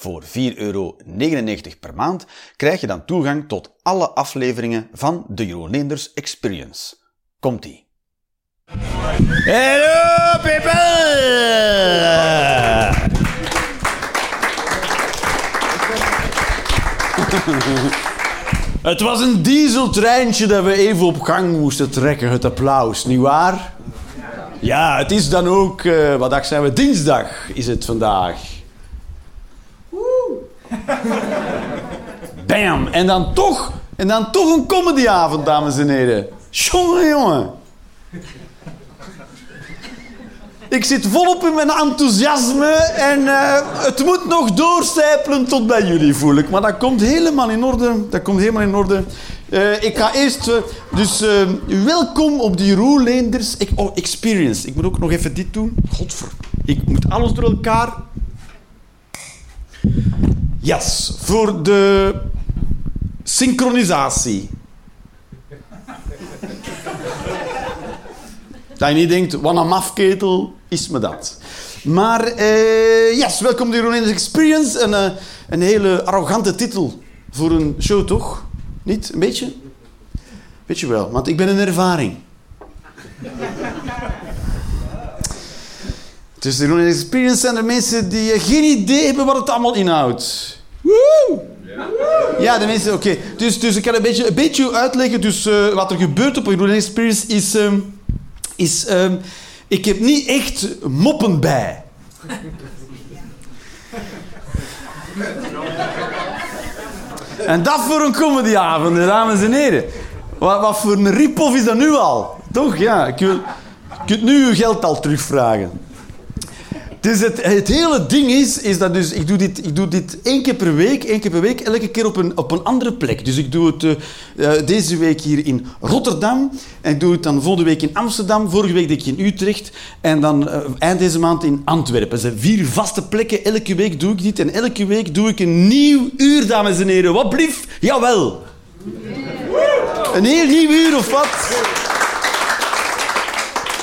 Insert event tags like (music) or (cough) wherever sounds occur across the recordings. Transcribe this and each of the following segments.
Voor 4,99 euro per maand krijg je dan toegang tot alle afleveringen van de Jeroen Leenders Experience. Komt-ie. Hello people! Het was een dieseltreintje dat we even op gang moesten trekken, het applaus, nietwaar? Ja, het is dan ook, uh, wat dag zijn we? Dinsdag is het vandaag. (laughs) Bam! En dan toch, en dan toch een comedyavond, dames en heren. Jongen, jongen. Ik zit volop in mijn enthousiasme en uh, het moet nog doorcijpelen tot bij jullie, voel ik. Maar dat komt helemaal in orde. Dat komt helemaal in orde. Uh, ik ga eerst... Uh, dus welkom op die Roerleenders oh, Experience. Ik moet ook nog even dit doen. Godver. Ik moet alles door elkaar... Yes. Voor de synchronisatie. Dat je niet denkt, wat een mafketel is me dat. Maar, uh, yes, welkom bij Ronen's Experience. Een, uh, een hele arrogante titel voor een show, toch? Niet? Een beetje? Weet je wel, want ik ben een ervaring. Dus de Ronen's Experience zijn er mensen die uh, geen idee hebben wat het allemaal inhoudt. Woe! Ja, de mensen, oké. Dus, dus ik kan een beetje, een beetje uitleggen. Dus wat er gebeurt op Ronen's Experience is... Um, is um, ik heb niet echt moppen bij. (laughs) en dat voor een comedyavond, dames en heren. Wat, wat voor een rip-off is dat nu al? Toch? Ja, je kunt nu uw geld al terugvragen. Dus het, het, hele ding is, is dat dus, ik doe, dit, ik doe dit één keer per week, één keer per week, elke keer op een, op een andere plek. Dus ik doe het uh, deze week hier in Rotterdam, en ik doe het dan volgende week in Amsterdam, vorige week deed ik in Utrecht, en dan uh, eind deze maand in Antwerpen. Dat zijn vier vaste plekken, elke week doe ik dit, en elke week doe ik een nieuw uur, dames en heren. Wat blief? Jawel. Een heel nieuw uur, of wat?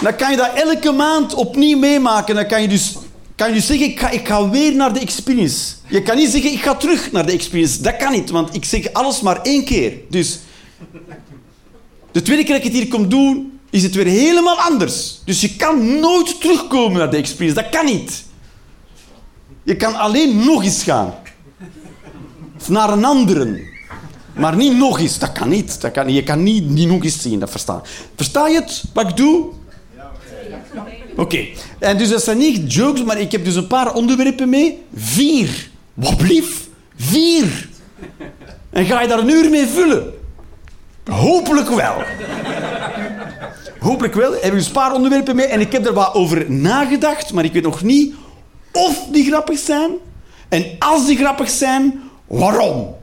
Dan kan je dat elke maand opnieuw meemaken. Dan kan je dus kan je zeggen, ik ga, ik ga weer naar de experience. Je kan niet zeggen, ik ga terug naar de experience. Dat kan niet, want ik zeg alles maar één keer. Dus de tweede keer dat ik het hier kom doen, is het weer helemaal anders. Dus je kan nooit terugkomen naar de experience. Dat kan niet. Je kan alleen nog eens gaan. Of naar een andere. Maar niet nog eens. Dat kan niet. Dat kan. Je kan niet, niet nog eens zien. Dat versta Versta je het, wat ik doe? Oké. En dus dat zijn niet jokes, maar ik heb dus een paar onderwerpen mee. Vier. Wat blief? Vier. En ga je daar een uur mee vullen? Hopelijk wel. Hopelijk wel. Ik heb dus een paar onderwerpen mee en ik heb er wat over nagedacht, maar ik weet nog niet of die grappig zijn. En als die grappig zijn, waarom?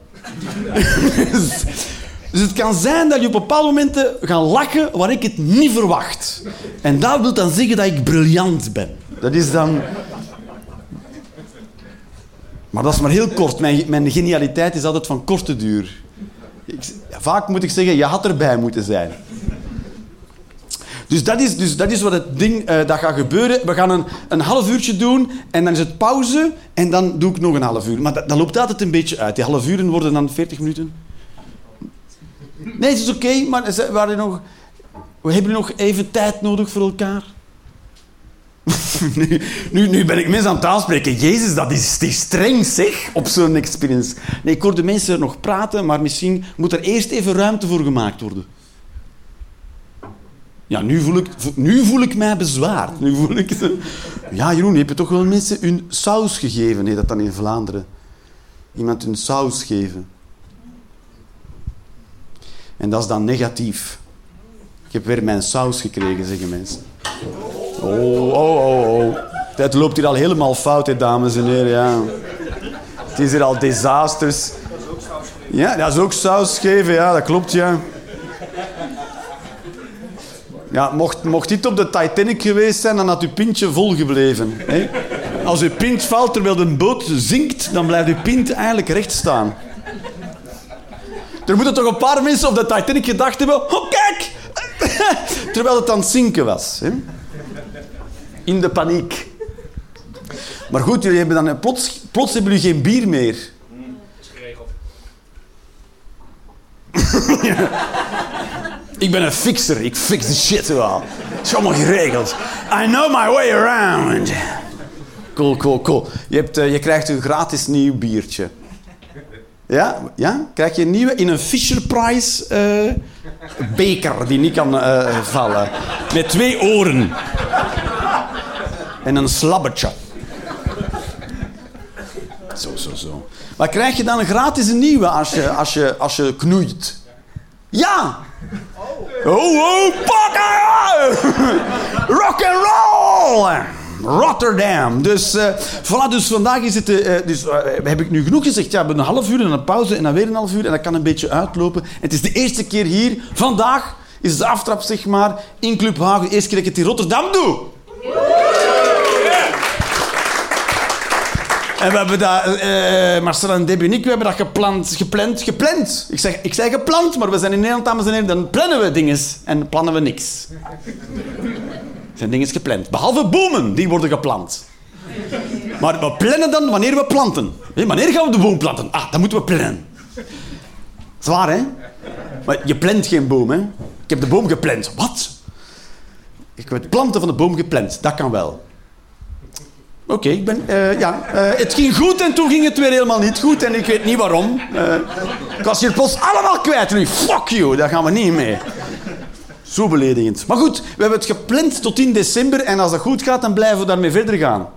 (laughs) Dus het kan zijn dat je op bepaalde momenten gaat lachen waar ik het niet verwacht. En dat wil dan zeggen dat ik briljant ben. Dat is dan... Maar dat is maar heel kort. Mijn, mijn genialiteit is altijd van korte duur. Ik, vaak moet ik zeggen, je had erbij moeten zijn. Dus dat is, dus dat is wat het ding uh, dat gaat gebeuren. We gaan een, een half uurtje doen en dan is het pauze en dan doe ik nog een half uur. Maar dat, dat loopt altijd een beetje uit. Die half uren worden dan 40 minuten. Nee, het is oké, okay, maar we, nog, we hebben nog even tijd nodig voor elkaar. (laughs) nu, nu, ben ik mensen aan het aanspreken. Jezus, dat is, is streng, zeg, op zo'n experience. Nee, ik hoor de mensen nog praten, maar misschien moet er eerst even ruimte voor gemaakt worden. Ja, nu voel ik, nu voel ik mij bezwaard. Nu voel ik... Ja, Jeroen, je toch wel mensen hun saus gegeven? Nee, dat dan in Vlaanderen. Iemand hun saus geven. En dat is dan negatief. Ik heb weer mijn saus gekregen, zeggen mensen. Oh, oh, oh, oh. Het loopt hier al helemaal fout, hè, dames en heren. Ja. Het is hier al disasters. Ja, dat is ook saus geven, ja, dat klopt, ja. Ja, mocht, mocht dit op de Titanic geweest zijn, dan had uw pintje vol gebleven. Hè? Als uw pint valt terwijl de boot zinkt, dan blijft uw pint eigenlijk recht staan. Er moeten toch een paar mensen op de Titanic gedacht hebben... Oh, kijk! (laughs) terwijl het aan het zinken was. Hè? In de paniek. Maar goed, jullie hebben dan plots, plots hebben jullie geen bier meer. is. (laughs) Ik ben een fixer. Ik fix de shit wel. Het is allemaal geregeld. I know my way around. Cool, cool, cool. Je, hebt, eh, je krijgt een gratis nieuw biertje. Ja? Ja? Krijg je een nieuwe in een Fisher Price eh, beker die niet kan eh, vallen. Met twee oren. En een slabbetje. Zo, zo, zo. Maar krijg je dan een gratis een nieuwe als je, als je, als je knoeit? Ja! Oh, oh, pakken! (laughs) Rock and roll! Rotterdam. Dus, eh voilà, dus vandaag is het... eh, eh, dus, heb ik nu genoeg gezegd? Ja, we hebben een half uur en een pauze en dan weer een half uur en dat kan een beetje uitlopen. En het is de eerste keer hier. Vandaag is de aftrap, zeg maar, in Club Hagen. De eerste keer dat ik het in Rotterdam doe. En we hebben dat, eh, Marcel en Debbie en ik, we hebben dat gepland, gepland, gepland. Ik zeg, ik zeg gepland, maar we zijn in Nederland, dames en heren, dan plannen we dingen en plannen we niks. Zijn dingen gepland. Behalve bomen, die worden geplant. Maar we plannen dan wanneer we planten. Wanneer gaan we de boom planten? Ah, dan moeten we plannen. Zwaar, hè? Maar je plant geen boom, hè? Ik heb de boom gepland. Wat? Ik heb het planten van de boom gepland. Dat kan wel. Oké, ik ben... eh, ja, eh, het ging goed en toen ging het weer helemaal niet goed en ik weet niet waarom. Eh, ik was hier plots allemaal kwijt. Nu, fuck you, daar gaan we niet mee. Zo beledigend. Maar goed, we hebben het gepland tot in december en als dat goed gaat, dan blijven we daarmee verder gaan.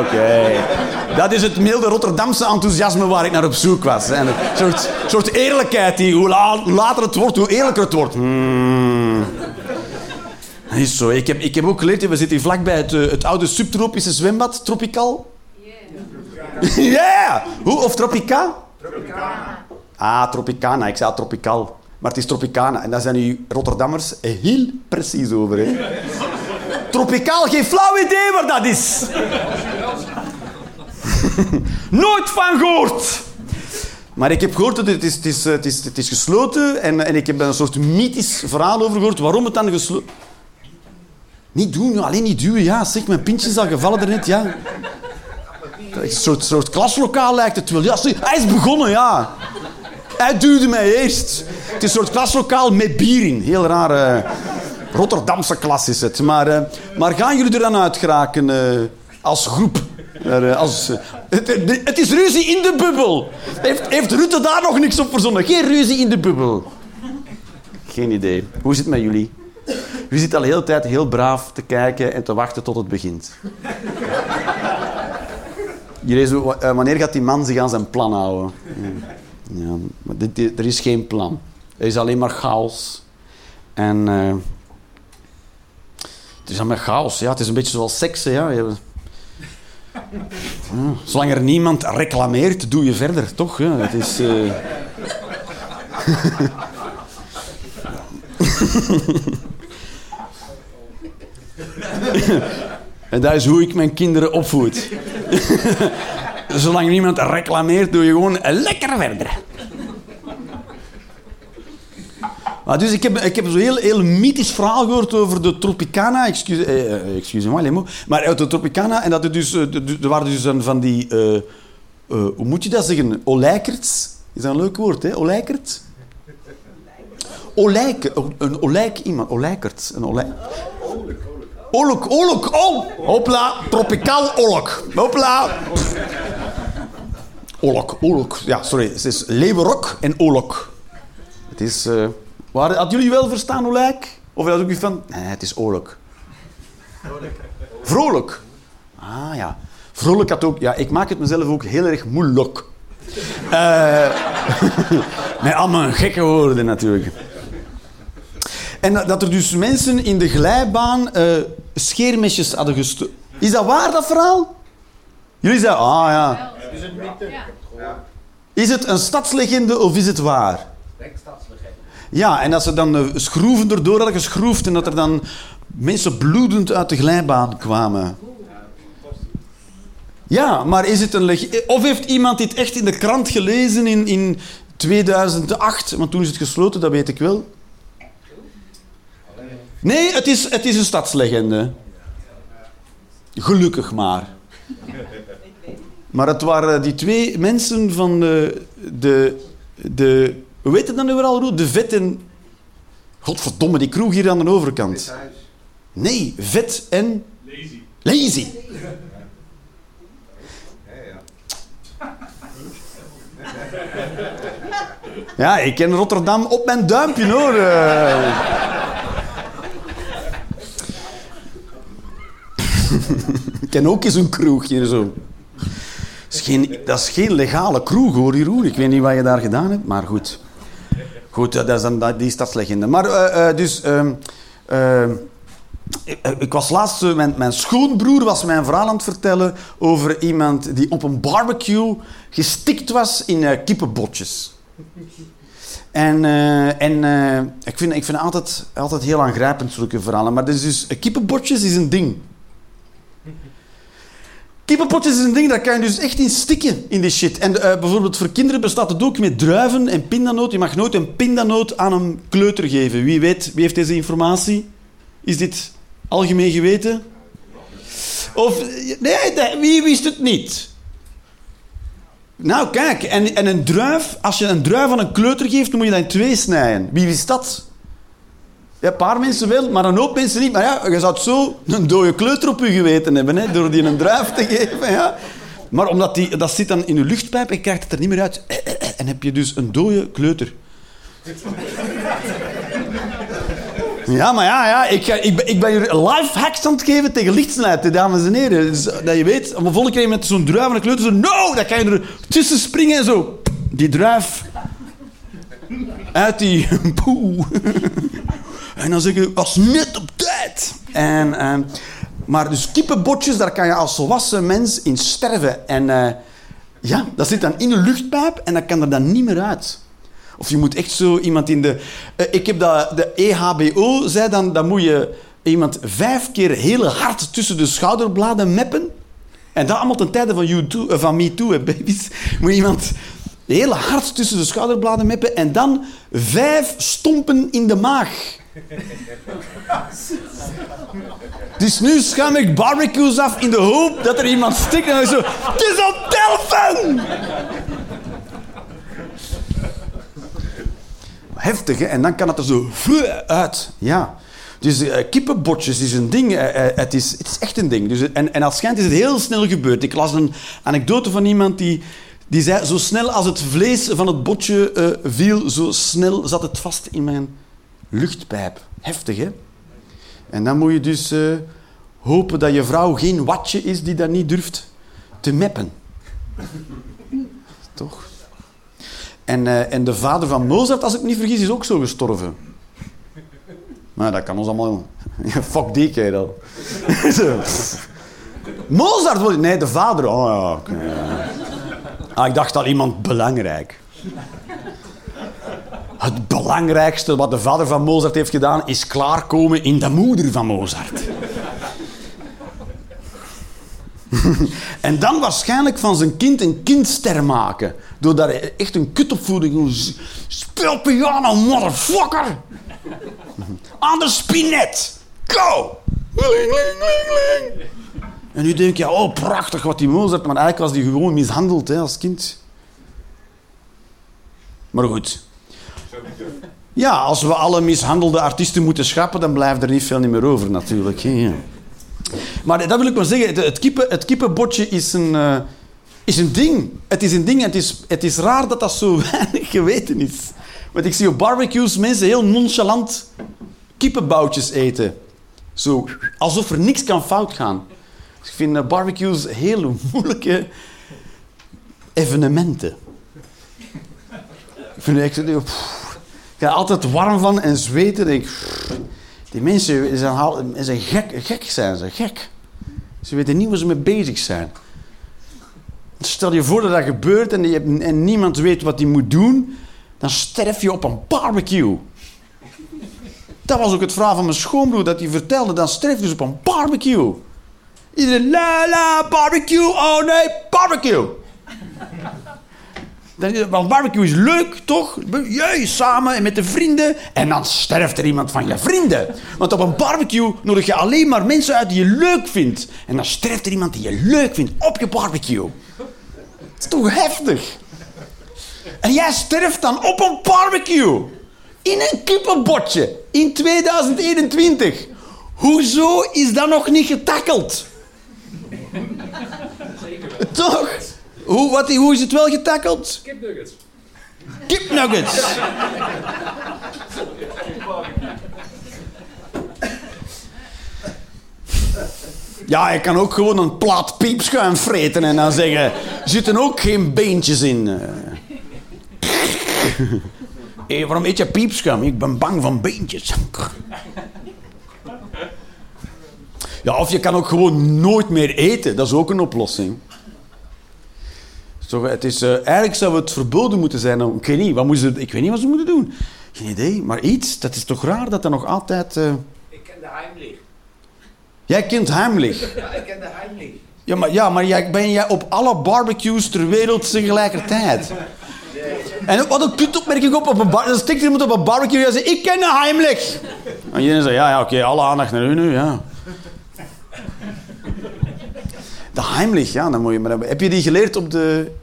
Oké. Dat is het milde Rotterdamse enthousiasme waar ik naar op zoek was. En een soort, soort eerlijkheid die, hoe, la- hoe later het wordt, hoe eerlijker het wordt. Hmm. Dat is zo. Ik heb, ik heb ook geleerd, we zitten hier vlakbij het, eh, het oude subtropische zwembad, Tropical. (laughs) Ja! yeah. Hoe? Of Tropica? Tropicana. Ah, Tropicana. Ik zei Tropical. Maar het is Tropicana. En daar zijn u Rotterdammers heel precies over. Tropicaal, geen flauw idee waar dat is. (laughs) Nooit van gehoord. Maar ik heb gehoord dat het is, is, is, gesloten en, en ik heb daar een soort mythisch verhaal over gehoord waarom het dan gesloten... Niet doen, alleen niet duwen. Ja, zeg, mijn pintje is al gevallen daarnet, ja. Een soort, klaslokaal lijkt het wel. Ja, hij is begonnen, ja. Hij duwde mij eerst. Het is een soort klaslokaal met bier in. Heel raar. eh, Rotterdamse klas is het. Maar, eh, maar gaan jullie er dan uit geraken eh, als groep? Als, het, is ruzie in de bubbel. Heeft, heeft Rutte daar nog niks op verzonnen? Geen ruzie in de bubbel. Geen idee. Hoe zit het met jullie? U zit al de hele tijd heel braaf te kijken en te wachten tot het begint. Jullie wanneer gaat die man zich aan zijn plan houden? Ja maar dit, er is geen plan. Er is alleen maar chaos. En eh, het is allemaal chaos. Ja, het is een beetje zoals seks. hè, Ja. Je- zolang er niemand reclameert, doe je verder, toch? Het is... eh, (laughs) En dat is hoe ik mijn kinderen opvoed. (laughs) Zolang niemand reclameert, doe je gewoon lekker verder. Maar dus ik heb, ik heb heel, heel mythisch verhaal gehoord over de Tropicana. Excuse, eh, eh, excuse-moi, les mots. Maar uit de Tropicana. En dat er dus... eh, Er waren dus een van die... eh, eh, hoe moet je dat zeggen? Olijkerts. Is dat een leuk woord, hè? Olijkert? Olijk. Een olijk iemand. Olijkert. Een olijk. Olok, olok, oh! Hopla, tropicaal olok. Hopla. Olok, olok. Ja, sorry. Het is leeuwenrok en olok. Het is... eh waar, had jullie wel verstaan, olijk? Of had ook iets van... Nee, het is olok. Vrolijk. Ah, ja. Vrolijk had ook... Ja, ik maak het mezelf ook heel erg moeilijk. Eh (laughs) met allemaal gekke woorden, natuurlijk. En dat- er dus mensen in de glijbaan eh, scheermesjes hadden gestoken. Is dat waar, dat verhaal? Jullie zeggen, ah ja. Is het mythe? Is het een stadslegende of is het waar? Denk stadslegende. Ja, en dat ze dan uh, schroeven erdoor hadden geschroefd en dat er dan mensen bloedend uit de glijbaan kwamen. Ja, maar is het een. Of heeft iemand dit echt in de krant gelezen in, in 2008? Want toen is het gesloten, dat weet ik wel. Nee, het is, het is een stadslegende. Gelukkig maar. Maar het waren die twee mensen van de... de, de hoe heet het dan nu weer al, De Vet en... Godverdomme, die kroeg hier aan de overkant. Nee, Vet en... Lazy. Lazy. (laughs) Ja, ik ken Rotterdam op mijn duimpje hoor. (laughs) ik ken ook eens een kroeg hier zo. Dat is, geen, dat is geen legale kroeg hoor, Jeroen. Ik weet niet wat je daar gedaan hebt, maar goed. Goed, dat is dan die stadslegende. Maar uh, uh, dus... Uh, ik, ik, was laatst... Mijn, mijn schoonbroer was mijn verhaal aan het vertellen over iemand die op een barbecue gestikt was in kippenbotjes. En, en ik vind, ik vind altijd, altijd heel aangrijpend zulke verhalen. Maar dus, dus kippenbotjes is een ding. Kippenpotjes is een ding, daar kan je dus echt in stikken in die shit. En uh, bijvoorbeeld voor kinderen bestaat het ook met druiven en pindanoot. Je mag nooit een pindanoot aan een kleuter geven. Wie weet, wie heeft deze informatie? Is dit algemeen geweten? Of, nee, wie wist het niet? Nou, kijk, en, en een druif, als je een druif aan een kleuter geeft, dan moet je dat in twee snijden. Wie wist dat? Ja, een paar mensen wel, maar een hoop mensen niet. Maar ja, je zou zo een dode kleuter op je geweten hebben, hè, door die een druif te geven. Ja. Maar omdat die, dat zit dan in je luchtpijp en krijgt het er niet meer uit. En heb je dus een dode kleuter. Ja, maar ja, ja ik, ik, ik ben hier live hacks aan het geven tegen lichtsnelheid, dames en heren. Dus, dat je weet, op een keer met zo'n druif en een kleuter, zo, no, dan kan je er tussen springen en zo. Die druif uit die. (laughs) En dan zeg je, was net op tijd. En, uh, maar dus kippenbotjes, daar kan je als volwassen mens in sterven. En uh, ja, dat zit dan in een luchtpijp en dat kan er dan niet meer uit. Of je moet echt zo iemand in de... Uh, ik heb dat, de EHBO zei dan, dan moet je iemand vijf keer heel hard tussen de schouderbladen meppen. En dat allemaal ten tijde van, you too, uh, van Me Too, baby's. (laughs) Moet iemand heel hard tussen de schouderbladen meppen en dan vijf stompen in de maag. Dus nu schuim ik barbecues af in de hoop dat er iemand stikt en dan zo... Het is al telfen! Heftig? En dan kan het er zo uit. Ja. Dus uh, kippenbotjes is een ding. Uh, uh, het, is, het is echt een ding. Dus, en, en als schijnt is het heel snel gebeurd. Ik las een anekdote van iemand die, die zei... Zo snel als het vlees van het botje viel, zo snel zat het vast in mijn luchtpijp. Heftig, hè? En dan moet je dus hopen dat je vrouw geen watje is die dat niet durft te meppen. (laughs) Toch? En, uh, en de vader van Mozart, als ik me niet vergis, is ook zo gestorven. Maar dat kan ons allemaal... (laughs) Fuck die kerel. (laughs) Mozart? Nee, de vader. Oh ja, ah, ik dacht al iemand belangrijk. Het belangrijkste wat de vader van Mozart heeft gedaan, is klaarkomen in de moeder van Mozart. (laughs) en dan waarschijnlijk van zijn kind een kindster maken. Door daar echt een kutopvoeding Speel piano, motherfucker! Aan de spinet! Go! En nu denk je, oh prachtig wat die Mozart, maar eigenlijk was die gewoon mishandeld hè, als kind. Maar goed. Ja, als we alle mishandelde artiesten moeten schrappen, dan blijft er niet veel meer over natuurlijk. Maar dat wil ik maar zeggen. Het, kippen, het kippenbotje is een, uh, is een ding. Het is een ding. Het is, het is raar dat dat zo (laughs) weinig geweten is. Want ik zie op barbecues mensen heel nonchalant kippenboutjes eten. Zo, alsof er niks kan fout gaan. Dus ik vind uh, barbecues heel moeilijke evenementen. Ik vind echt... ga altijd warm van en zweten. Denk, die mensen zijn, zijn gek, gek zijn ze, gek. Ze weten niet waar ze mee bezig zijn. Stel je voor dat dat gebeurt en, en niemand weet wat hij moet doen. dan sterf je op een barbecue. Dat was ook het verhaal van mijn schoonbroer dat hij vertelde. Dan sterf je dus op een barbecue. Iedereen, la la, barbecue, oh nee, barbecue. Dan, want barbecue is leuk, toch? Jij samen en met de vrienden. En dan sterft er iemand van je vrienden. Want op een barbecue nodig je alleen maar mensen uit die je leuk vindt. En dan sterft er iemand die je leuk vindt op je barbecue. Dat is toch heftig? En jij sterft dan op een barbecue. In een kippenbotje. In 2021. Hoezo is dat nog niet getackeld? Toch? Hoe, wat, hoe is het wel getackeld? Kipnuggets. Kipnuggets. Ja, je kan ook gewoon een plaat piepschuim vreten en dan zeggen... Er zitten ook geen beentjes in. Hey, waarom eet je piepschuim? Ik ben bang van beentjes. Ja, of je kan ook gewoon nooit meer eten. Dat is ook een oplossing. Zo, het is, uh, eigenlijk zou het verboden moeten zijn. Om, ik, weet niet, wat moeten ze, ik weet niet wat ze moeten doen. Geen idee, maar iets. Dat is toch raar dat er nog altijd... Uh... Ik ken de Heimlich. Jij kent Heimlich? (laughs) Ja, ik ken de Heimlich. Ja, maar, ja, maar jij, ben jij op alle barbecues ter wereld tegelijkertijd? En wat een kutopmerking op, op een bar. Dan stikt iemand op een barbecue en zegt, ik ken de Heimlich. En iedereen zegt, ja, ja oké, alle aandacht naar u nu, ja. De Heimlich, ja, dan moet je maar hebben. Heb je die geleerd op de...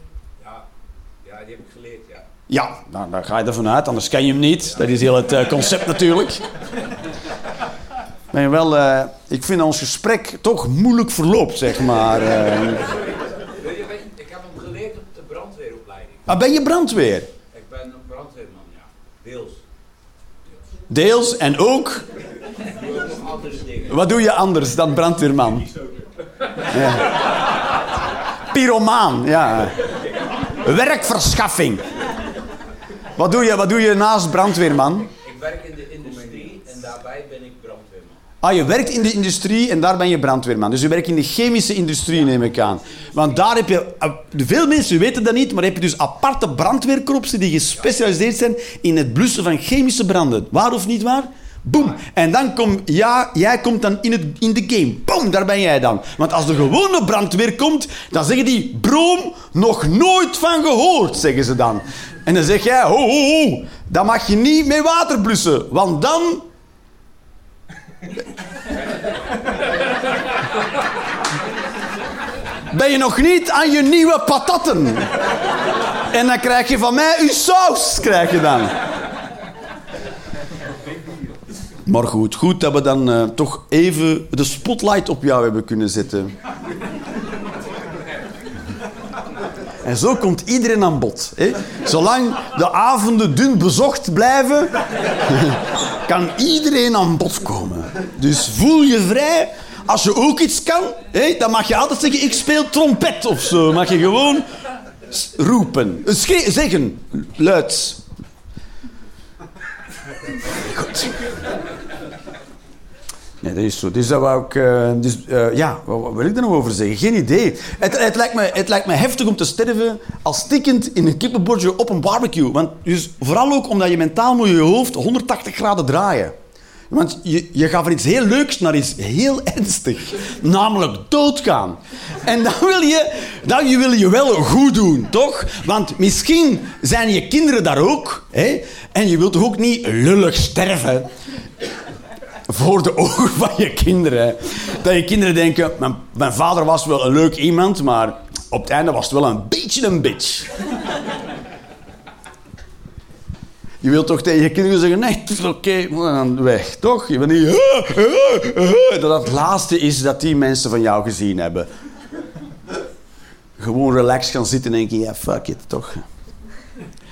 ja. Ja, nou, daar ga je ervan uit, anders ken je hem niet. Dat is heel het uh, concept natuurlijk. Je wel, uh, ik vind ons gesprek toch moeilijk verloopt, zeg maar. Uh. Ik heb hem geleerd op de brandweeropleiding. Ah, ben je brandweer? Ik ben een brandweerman, ja. Deels. Deels en ook? Ik doe ook nog andere dingen. Wat doe je anders dan brandweerman? Ja. Pyromaan, ja. (laughs) Werkverschaffing. Wat doe, je, wat doe je naast brandweerman? Ik werk in de industrie en daarbij ben ik brandweerman. Ah, je werkt in de industrie en daar ben je brandweerman. Dus je werkt in de chemische industrie, neem ik aan. Want daar heb je... eh, Veel mensen weten dat niet, maar heb je dus aparte brandweerkorpsen die gespecialiseerd zijn in het blussen van chemische branden. Waar of niet waar? Boom. En dan kom ja, jij komt dan in, het, in de game. Boom, daar ben jij dan. Want als de gewone brandweer komt, dan zeggen die... Broom, nog nooit van gehoord, zeggen ze dan. En dan zeg jij... Ho, ho, ho. Dat mag je niet met water blussen. Want dan... (laughs) Ben je nog niet aan je nieuwe patatten. En dan krijg je van mij uw saus, krijg je dan. Maar goed, goed dat we dan eh, toch even de spotlight op jou hebben kunnen zetten. En zo komt iedereen aan bod. Hè? Zolang de avonden dun bezocht blijven, (laughs) kan iedereen aan bod komen. Dus voel je vrij. Als je ook iets kan, hè, dan mag je altijd zeggen: Ik speel trompet of zo. Mag je gewoon roepen. Schre- zeggen, luid. Goed. Nee, dat is zo. Dus dat wou ik... eh, dus, eh, ja, wat, wil ik er nog over zeggen? Geen idee. Het, het, lijkt me, het lijkt me heftig om te sterven als stikkend in een kippenbordje op een barbecue. Want, dus, vooral ook omdat je mentaal moet je hoofd 180 graden draaien. Want je, je gaat van iets heel leuks naar iets heel (laughs) ernstig. Namelijk doodgaan. En dan wil je, dan wil je wel goed doen, toch? Want misschien zijn je kinderen daar ook. Hè? En je wilt ook niet lullig sterven voor de ogen van je kinderen. Dat je kinderen denken, mijn, mijn vader was wel een leuk iemand, maar op het einde was het wel een beetje een bitch. Je wilt toch tegen je kinderen zeggen, nee, het is oké, maar dan weg, toch? Je bent niet... Dat het laatste is dat die mensen van jou gezien hebben. Gewoon relaxed gaan zitten en denken, ja, fuck it, toch?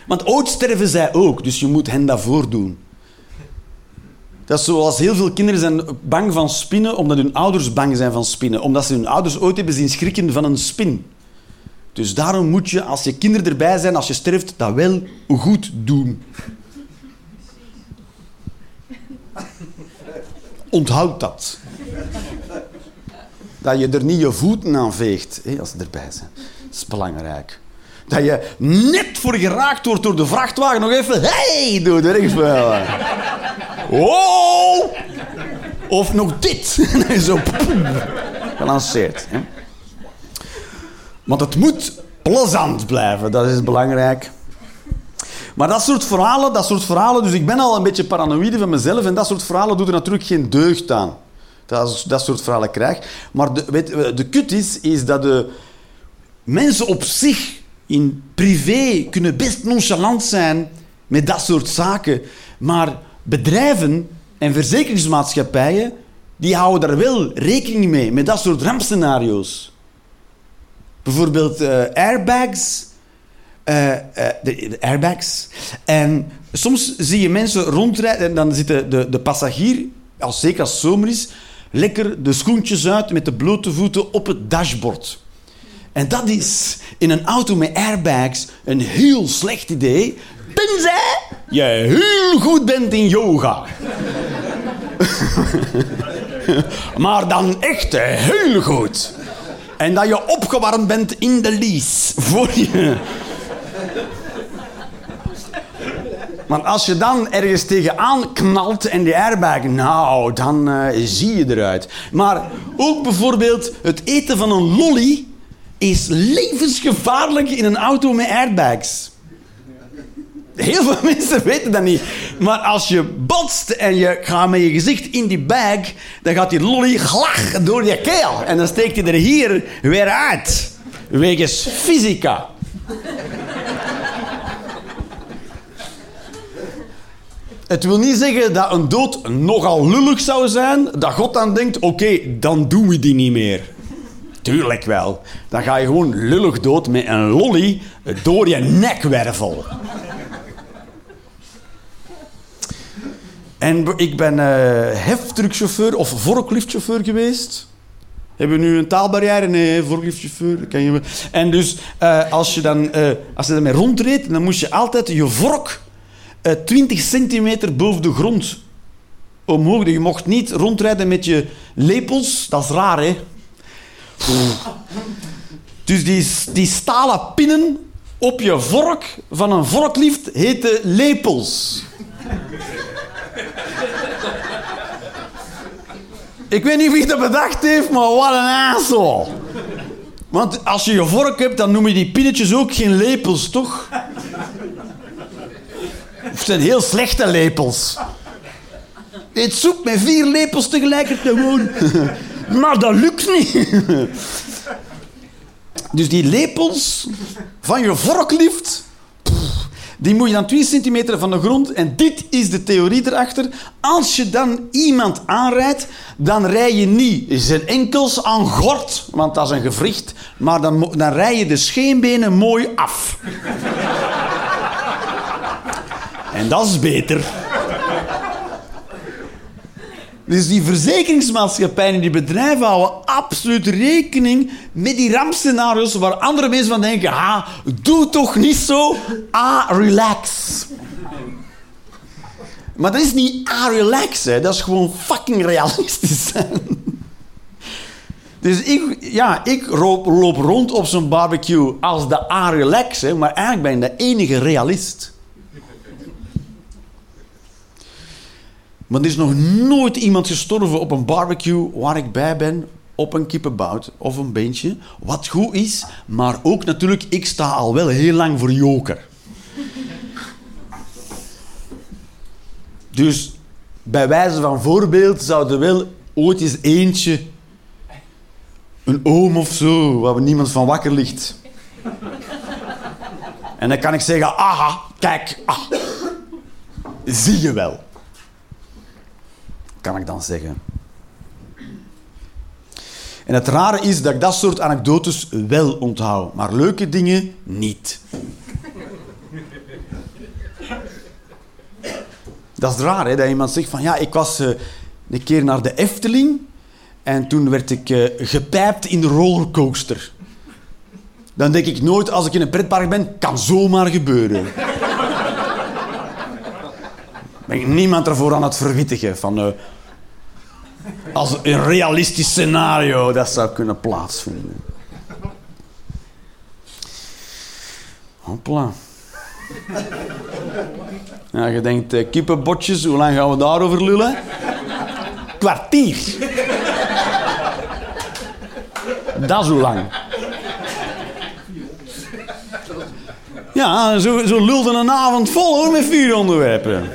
Want ooit sterven zij ook, dus je moet hen dat voordoen. Dat is zoals heel veel kinderen zijn bang van spinnen, omdat hun ouders bang zijn van spinnen. Omdat ze hun ouders ooit hebben zien schrikken van een spin. Dus daarom moet je, als je kinderen erbij zijn, als je sterft, dat wel goed doen. Onthoud dat. Dat je er niet je voeten aan veegt, als ze erbij zijn. Dat is belangrijk. Dat je net voor geraakt wordt door de vrachtwagen nog even... Hey, doe de rechtsbuil. Oh! Of nog dit. (laughs) Zo gelanceerd. Hè? Want het moet plezant blijven, dat is belangrijk. Maar dat soort verhalen, dat soort verhalen, dus ik ben al een beetje paranoïde van mezelf en dat soort verhalen doet er natuurlijk geen deugd aan. Dat, dat soort verhalen krijg. Maar de, weet, de kut is, is dat de mensen op zich in privé kunnen best nonchalant zijn met dat soort zaken. Maar bedrijven en verzekeringsmaatschappijen, die houden daar wel rekening mee, met dat soort rampscenario's. Bijvoorbeeld uh, airbags. Uh, de, de, airbags. En soms zie je mensen rondrijden en dan zit de, de, de passagier, als, zeker als het zomer is, lekker de schoentjes uit met de blote voeten op het dashboard. En dat is in een auto met airbags een heel slecht idee, tenzij je heel goed bent in yoga. maar dan echt heel goed. En dat je opgewarmd bent in de lease. Voor je... Want als je dan ergens tegenaan knalt en die airbag, nou, dan uh, zie je eruit. Maar ook bijvoorbeeld het eten van een lolly is levensgevaarlijk in een auto met airbags. Heel veel (laughs) mensen weten dat niet. Maar als je botst en je gaat met je gezicht in die bag, dan gaat die lolly glach door je keel. En dan steekt hij er hier weer uit. Wegens fysica. Het wil niet zeggen dat een dood nogal lullig zou zijn, dat God dan denkt, oké, dan doen we die niet meer. Tuurlijk wel. Dan ga je gewoon lullig dood met een lolly door je nekwervel. En ik ben uh, heftruckchauffeur of forkliftchauffeur geweest. Hebben we nu een taalbarrière? Nee, forkliftchauffeur. Kan je... En dus uh, als je dan uh, als je daarmee rondreed, dan moest je altijd je vork 20 centimeter boven de grond omhoog. Je mocht niet rondrijden met je lepels. Dat is raar, hè? Dus die, die stalen pinnen op je vork van een vorklift heten lepels. Ik weet niet wie dat bedacht heeft, maar wat een asshole. Want als je je vork hebt, dan noem je die pinnetjes ook geen lepels, toch? Het zijn heel slechte lepels. Eet soep met vier lepels tegelijkertijd gewoon. (laughs) Maar dat lukt niet. (laughs) Dus die lepels van je vorklift die moet je dan 2 centimeter van de grond. En dit is de theorie erachter. Als je dan iemand aanrijdt, dan rij je niet zijn enkels aan gort, want dat is een gewricht. Maar dan, dan rij je de scheenbenen mooi af. (laughs) en dat is beter. Dus die verzekeringsmaatschappijen en die bedrijven houden absoluut rekening met die rampscenario's waar andere mensen van denken: ah, doe toch niet zo, ah, relax. Maar dat is niet ah, relax, dat is gewoon fucking realistisch. (laughs) Dus ik, ja, ik loop, rond op zo'n barbecue als de A-relax, maar eigenlijk ben ik de enige realist. Maar er is nog nooit iemand gestorven op een barbecue waar ik bij ben, op een kippenbout of een beentje. Wat goed is, maar ook natuurlijk, ik sta al wel heel lang voor joker. Dus bij wijze van voorbeeld zou er wel ooit eens eentje, een oom of zo, waar niemand van wakker ligt. En dan kan ik zeggen, aha, kijk, ah, zie je wel kan ik dan zeggen. En het rare is dat ik dat soort anekdotes wel onthoud, maar leuke dingen niet. Dat is raar, hè, dat iemand zegt van ja, ik was uh, een keer naar de Efteling en toen werd ik uh, gepijpt in de rollercoaster. Dan denk ik nooit, als ik in een pretpark ben, kan zomaar gebeuren. ben ik niemand ervoor aan het verwittigen van uh, als een realistisch scenario dat zou kunnen plaatsvinden. Hopla. Ja, je denkt, eh, kippenbotjes, hoe lang gaan we daarover lullen? Kwartier. Dat is hoe lang. Ja, zo, zo lulde een avond vol hoor, met vier onderwerpen.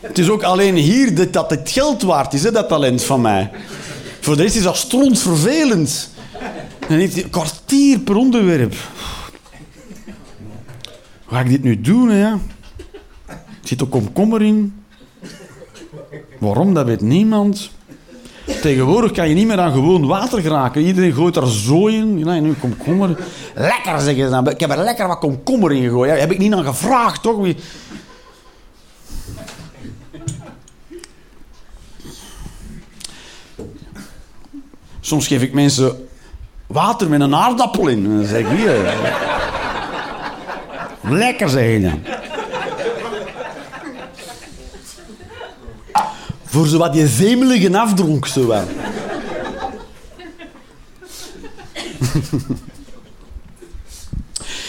Het is ook alleen hier dat, het geld waard is, hè, dat talent van mij. Voor de rest is dat strontvervelend. En niet kwartier per onderwerp. Hoe ga ik dit nu doen, hè? Er zit ook komkommer in. Waarom, dat weet niemand. Tegenwoordig kan je niet meer aan gewoon water geraken. Iedereen gooit er zooi in. Ja, nu komkommer. Lekker, zeggen ze dan. Ik heb er lekker wat komkommer in gegooid. Ja, heb ik niet aan gevraagd, toch? Soms geef ik mensen water met een aardappel in. Dan zeg ik, hier. Lekker, je dan. Voor zo wat je zemelige afdronk, zo wel.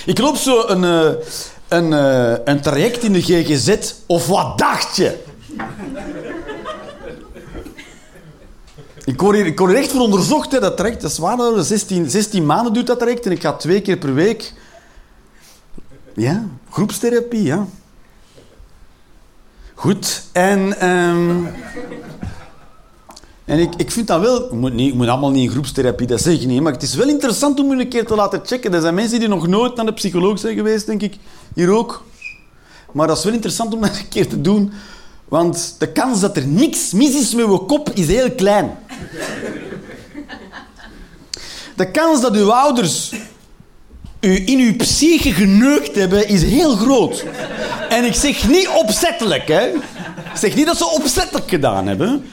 Ik loop zo een, eh, een, eh, een traject in de GGZ. Of wat dacht je? Ik word, hier, echt voor onderzocht, hè, dat traject. Dat is waar, hoor. 16, 16 maanden duurt dat traject. En ik ga twee keer per week... Ja, groepstherapie, ja. Goed. En... ehm, en ik, ik vind dat wel... Ik moet, niet, ik moet allemaal niet in groepstherapie, dat zeg ik niet. Maar het is wel interessant om een keer te laten checken. Er zijn mensen die nog nooit naar de psycholoog zijn geweest, denk ik. Hier ook. Maar dat is wel interessant om dat een keer te doen. Want de kans dat er niks mis is met uw kop is heel klein. De kans dat uw ouders u in uw psyche geneukt hebben, is heel groot. En ik zeg niet opzettelijk, hè. Ik zeg niet dat ze opzettelijk gedaan hebben.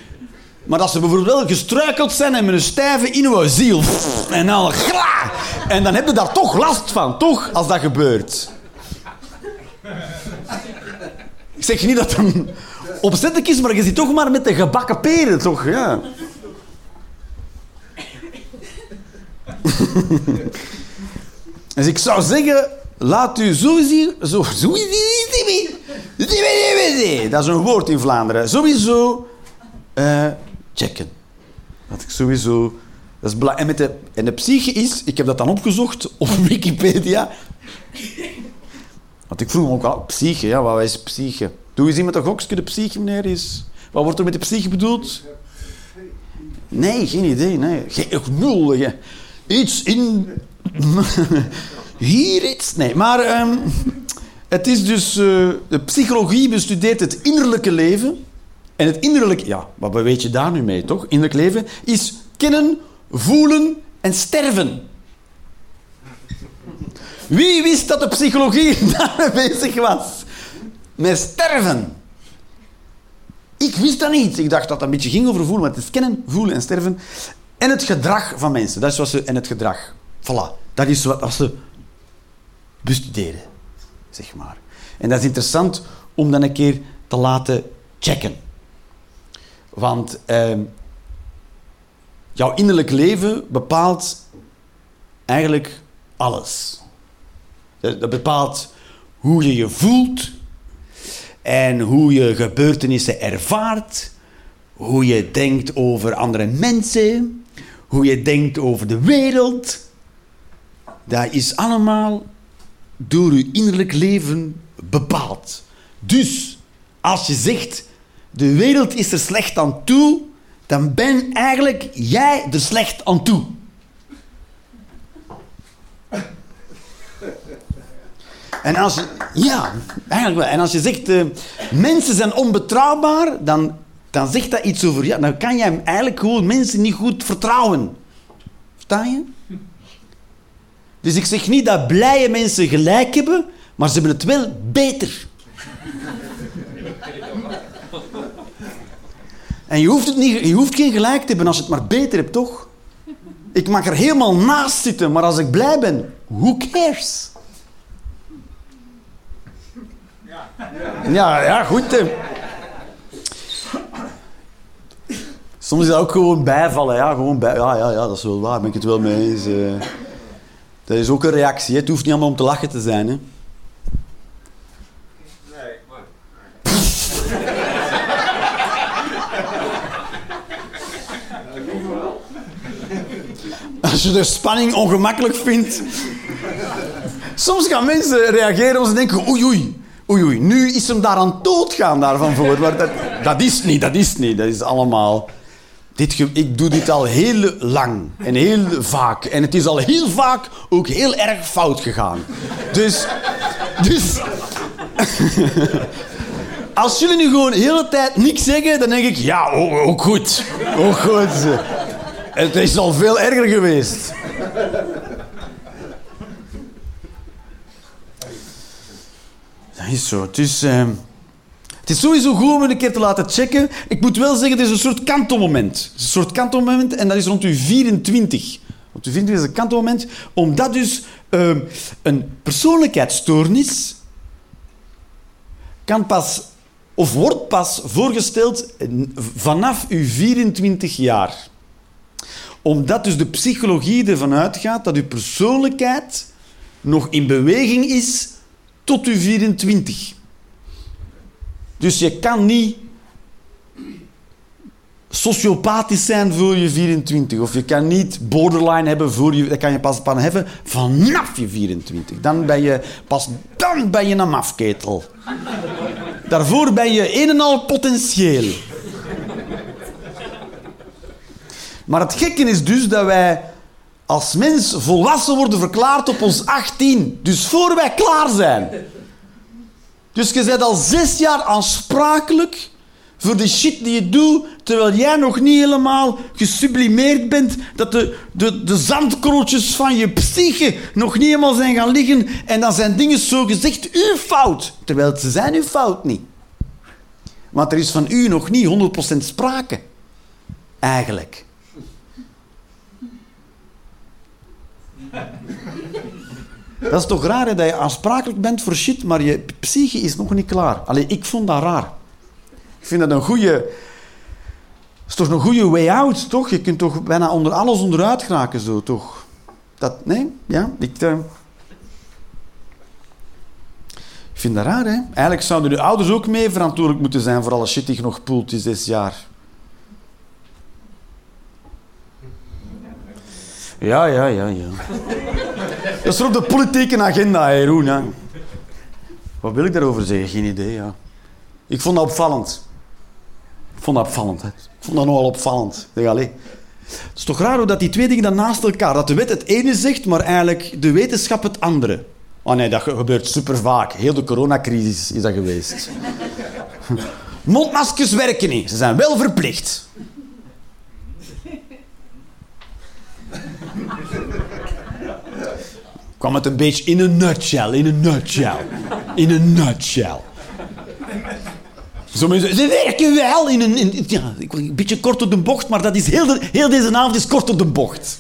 Maar dat ze bijvoorbeeld wel gestruikeld zijn en met een stijve in uw ziel. En dan gra. En dan heb je daar toch last van, toch, als dat gebeurt. Ik zeg niet dat het opzettelijk is, maar je zit toch maar met de gebakken peren, toch? Ja. (laughs) dus ik zou zeggen, laat u sowieso... Sowieso dat is een woord in Vlaanderen. Sowieso eh, checken. Dat ik sowieso... Dat is en, met de, en de psyche is... Ik heb dat dan opgezocht op (laughs) Wikipedia. Want ik vroeg me ook al, psyche, ja, wat is psyche? Doe eens iemand een gokje, de psyche, meneer, is... Wat wordt er met de psyche bedoeld? Nee, geen idee, nee. Geen, nul. Iets in... (laughs) Hier iets... Nee, maar... ehm, het is dus... eh, de psychologie bestudeert het innerlijke leven. En het innerlijke... Ja, wat weet je daar nu mee, toch? Innerlijk leven is kennen, voelen en sterven. Wie wist dat de psychologie (laughs) daarmee bezig was? Met sterven. Ik wist dat niet. Ik dacht dat het een beetje ging over voelen, maar het is kennen, voelen en sterven. En het gedrag van mensen. Dat is wat ze... En het gedrag. Voilà. Dat is wat ze bestuderen. Zeg maar. En dat is interessant om dan een keer te laten checken. Want ehm, jouw innerlijk leven bepaalt eigenlijk alles. Dat dat bepaalt hoe je je voelt en hoe je gebeurtenissen ervaart, hoe je denkt over andere mensen, hoe je denkt over de wereld. Dat is allemaal door je innerlijk leven bepaald. Dus als je zegt de wereld is er slecht aan toe, dan ben eigenlijk jij er slecht aan toe. En als je, ja, eigenlijk wel. En als je zegt, eh, mensen zijn onbetrouwbaar, dan, dan zegt dat iets over, ja, dan kan je eigenlijk gewoon mensen niet goed vertrouwen. Versta je? Dus ik zeg niet dat blije mensen gelijk hebben, maar ze hebben het wel beter. En je hoeft, het niet, je hoeft geen gelijk te hebben als je het maar beter hebt, toch? Ik mag er helemaal naast zitten, maar als ik blij ben, who cares? Ja, ja, goed. Soms is dat ook gewoon bijvallen. Ja, gewoon bij, ja, ja, ja, dat is wel waar. Ben ik het wel mee eens. Eh. Dat is ook een reactie. Het hoeft niet allemaal om te lachen te zijn. Hè. Nee, (laughs) maar... Als je de spanning ongemakkelijk vindt. Soms gaan mensen reageren als ze denken: oei, oei, oei oei, nu is hem daar aan doodgaan daarvan voor. Maar dat, dat is niet, dat is niet. Dat is allemaal... Dit, ik doe dit al heel lang en heel vaak. En het is al heel vaak ook heel erg fout gegaan. Dus... Dus... (laughs) Als jullie nu gewoon de hele tijd niks zeggen, dan denk ik, ja, ook, ook goed. Ook goed. Het is al veel erger geweest. Is zo. Het is, eh, het is sowieso goed om een keer te laten checken. Ik moet wel zeggen, het is een soort kantelmoment. Een soort kantelmoment en dat is rond uw 24. Rond uw 24 is een kantelmoment, omdat dus eh, een persoonlijkheidsstoornis kan pas, of wordt pas voorgesteld vanaf uw 24 jaar. Omdat dus de psychologie ervan uitgaat dat uw persoonlijkheid nog in beweging is tot uw 24. Dus je kan niet sociopathisch zijn voor je 24. Of je kan niet borderline hebben voor je... Dat kan je pas, pas hebben vanaf je 24. Dan ben je pas... Dan ben je een mafketel. Daarvoor ben je een en al potentieel. Maar het gekke is dus dat wij als mens volwassen worden verklaard op ons 18. Dus voor wij klaar zijn. Dus je bent al zes jaar aansprakelijk voor de shit die je doet, terwijl jij nog niet helemaal gesublimeerd bent, dat de, de, de zandkorreltjes van je psyche nog niet helemaal zijn gaan liggen en dan zijn dingen zo gezegd uw fout, terwijl ze zijn uw fout niet. Want er is van u nog niet 100% sprake. Eigenlijk. (laughs) Dat is toch raar hè, dat je aansprakelijk bent voor shit, maar je psyche is nog niet klaar. Allee, ik vond dat raar. Ik vind dat een goede. is toch een goede way out, toch? Je kunt toch bijna onder alles onderuit geraken, zo, toch? Dat, nee? Ja? Ik, eh, vind dat raar, hè? Eigenlijk zouden de ouders ook mee verantwoordelijk moeten zijn voor alle shit die je nog poelt die zes jaar. Ja, ja, ja, ja. Dat is er op de politieke agenda, hè, Roen. Hè. Wat wil ik daarover zeggen? Geen idee, ja. Ik vond dat opvallend. Ik vond dat opvallend. Hè. Ik vond dat nogal opvallend. Zeg, allee. Het is toch raar hoe dat die twee dingen dan naast elkaar... Dat de wet het ene zegt, maar eigenlijk de wetenschap het andere. Oh nee, dat ge- gebeurt super vaak. Heel de coronacrisis is dat geweest. (laughs) Mondmaskers werken niet. Ze zijn wel verplicht. Kwam het een beetje in een nutshell, in een nutshell, in een nutshell. Zo mensen, ze werken wel in een, in, ja, een beetje kort op de bocht, maar dat is heel, heel deze avond is kort op de bocht.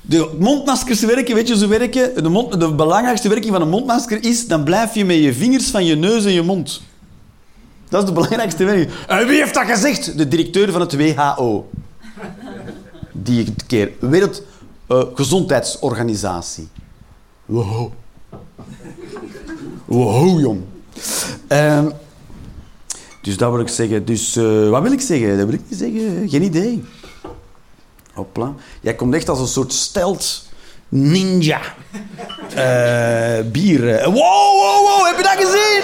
De mondmaskers werken, weet je ze werken? De, mond, de belangrijkste werking van een mondmasker is, dan blijf je met je vingers van je neus en je mond. Dat is de belangrijkste werking. En wie heeft dat gezegd? De directeur van het WHO die een keer Wereldgezondheidsorganisatie. Wow. Wow, jong. Ehm, dus dat wil ik zeggen. Dus eh, wat wil ik zeggen? Dat wil ik niet zeggen. Geen idee. Hopla. Jij komt echt als een soort stelt ninja. Eh, bier. eh. Wow, wow, wow. Heb je dat gezien?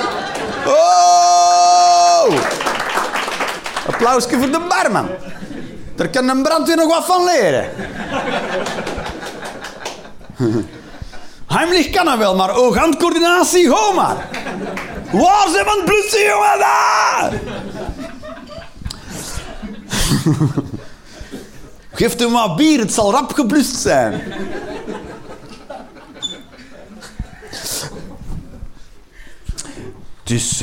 Oh! Applausje voor de barman. Daar kan een brandweer nog wat van leren. Heimlich kan hij wel, maar oog-handcoördinatie, maar. Waar zijn het blussen, jongen, daar? Geef hem wat bier, het zal rap geblust zijn. Dus...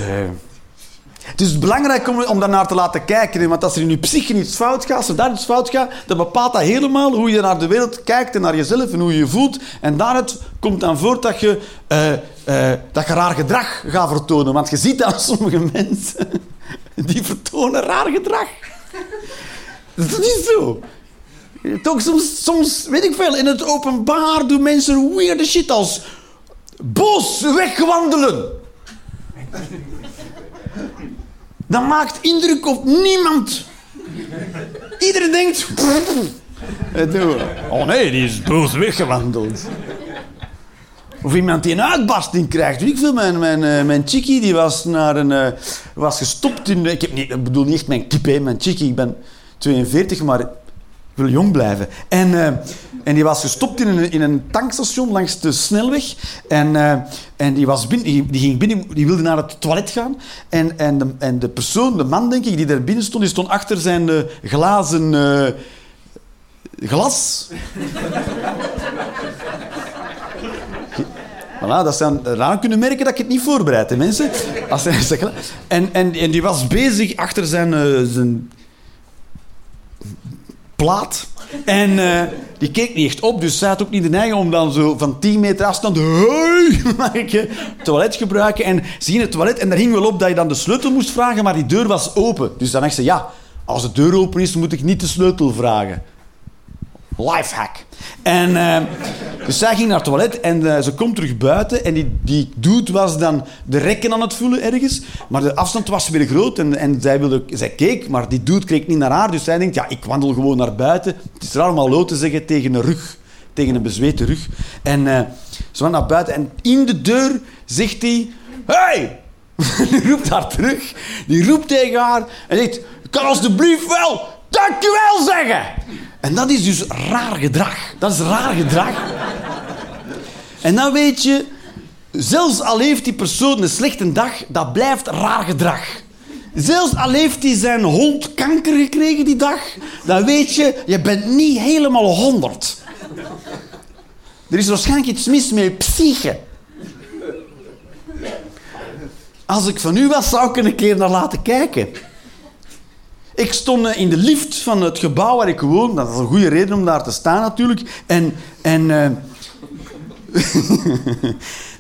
eh, het is belangrijk om, om daarnaar te laten kijken. Want als er in je psyche iets fout gaat, als er daar iets fout gaat, dan bepaalt dat helemaal hoe je naar de wereld kijkt en naar jezelf en hoe je je voelt. En daaruit komt dan voort dat je, eh, eh, dat je raar gedrag gaat vertonen. Want je ziet aan (laughs) sommige mensen, die vertonen raar gedrag. Dat is zo. Toch soms, soms, weet ik veel, in het openbaar doen mensen weirde shit als boos wegwandelen. Dat maakt indruk op niemand. Iedereen denkt... En toen, Oh nee, die is boos weggewandeld. Of iemand die een uitbarsting krijgt. Ik veel, mijn, mijn, eh, mijn chickie die was, naar een, eh, was gestopt in... Ik, heb niet, ik bedoel niet echt mijn kip, hè, mijn chickie. Ik ben 42, maar wil jong blijven. En, eh, en die was gestopt in een, in een tankstation langs de snelweg. En, eh, en die, was binnen, die, ging binnen, die wilde naar het toilet gaan. En, en, de, en de persoon, de man denk ik, die daar binnen stond, die stond achter zijn eh, glazen glas. (laughs) Voilà, dat zijn eraan kunnen merken dat ik het niet voorbereid heb, mensen. Als en, en, en die was bezig achter zijn, zijn En eh, die keek niet echt op, dus zij had ook niet de neiging om dan zo van 10 meter afstand... Hey, (laughs) mag ik je toilet gebruiken? En ze ging in het toilet en daar hing wel op dat je dan de sleutel moest vragen, maar die deur was open. Dus dan dacht ze, ja, als de deur open is, moet ik niet de sleutel vragen. Lifehack. En eh, dus zij ging naar het toilet en eh, ze komt terug buiten en die, die dude was dan de rekken aan het vullen ergens. Maar de afstand was weer groot en, en zij, wilde, zij keek, maar die dude keek niet naar haar. Dus zij denkt, ja, ik wandel gewoon naar buiten. Het is raar om hallo te zeggen tegen een rug. Tegen een bezweten rug. En eh, ze wandelt naar buiten en in de deur zegt hij... Hey! (laughs) die roept haar terug. Die roept tegen haar en zegt... Kan alsjeblieft wel dankjewel zeggen! En dat is dus raar gedrag. Dat is raar gedrag. En dan weet je, zelfs al heeft die persoon een slechte dag, dat blijft raar gedrag. Zelfs al heeft hij zijn hond kanker gekregen die dag, dan weet je, je bent niet helemaal honderd. Er is waarschijnlijk iets mis met je psyche. Als ik van u was, zou ik een keer naar laten kijken. Ik stond eh, in de lift van het gebouw waar ik woon. Dat is een goede reden om daar te staan natuurlijk. En, en, eh, (laughs)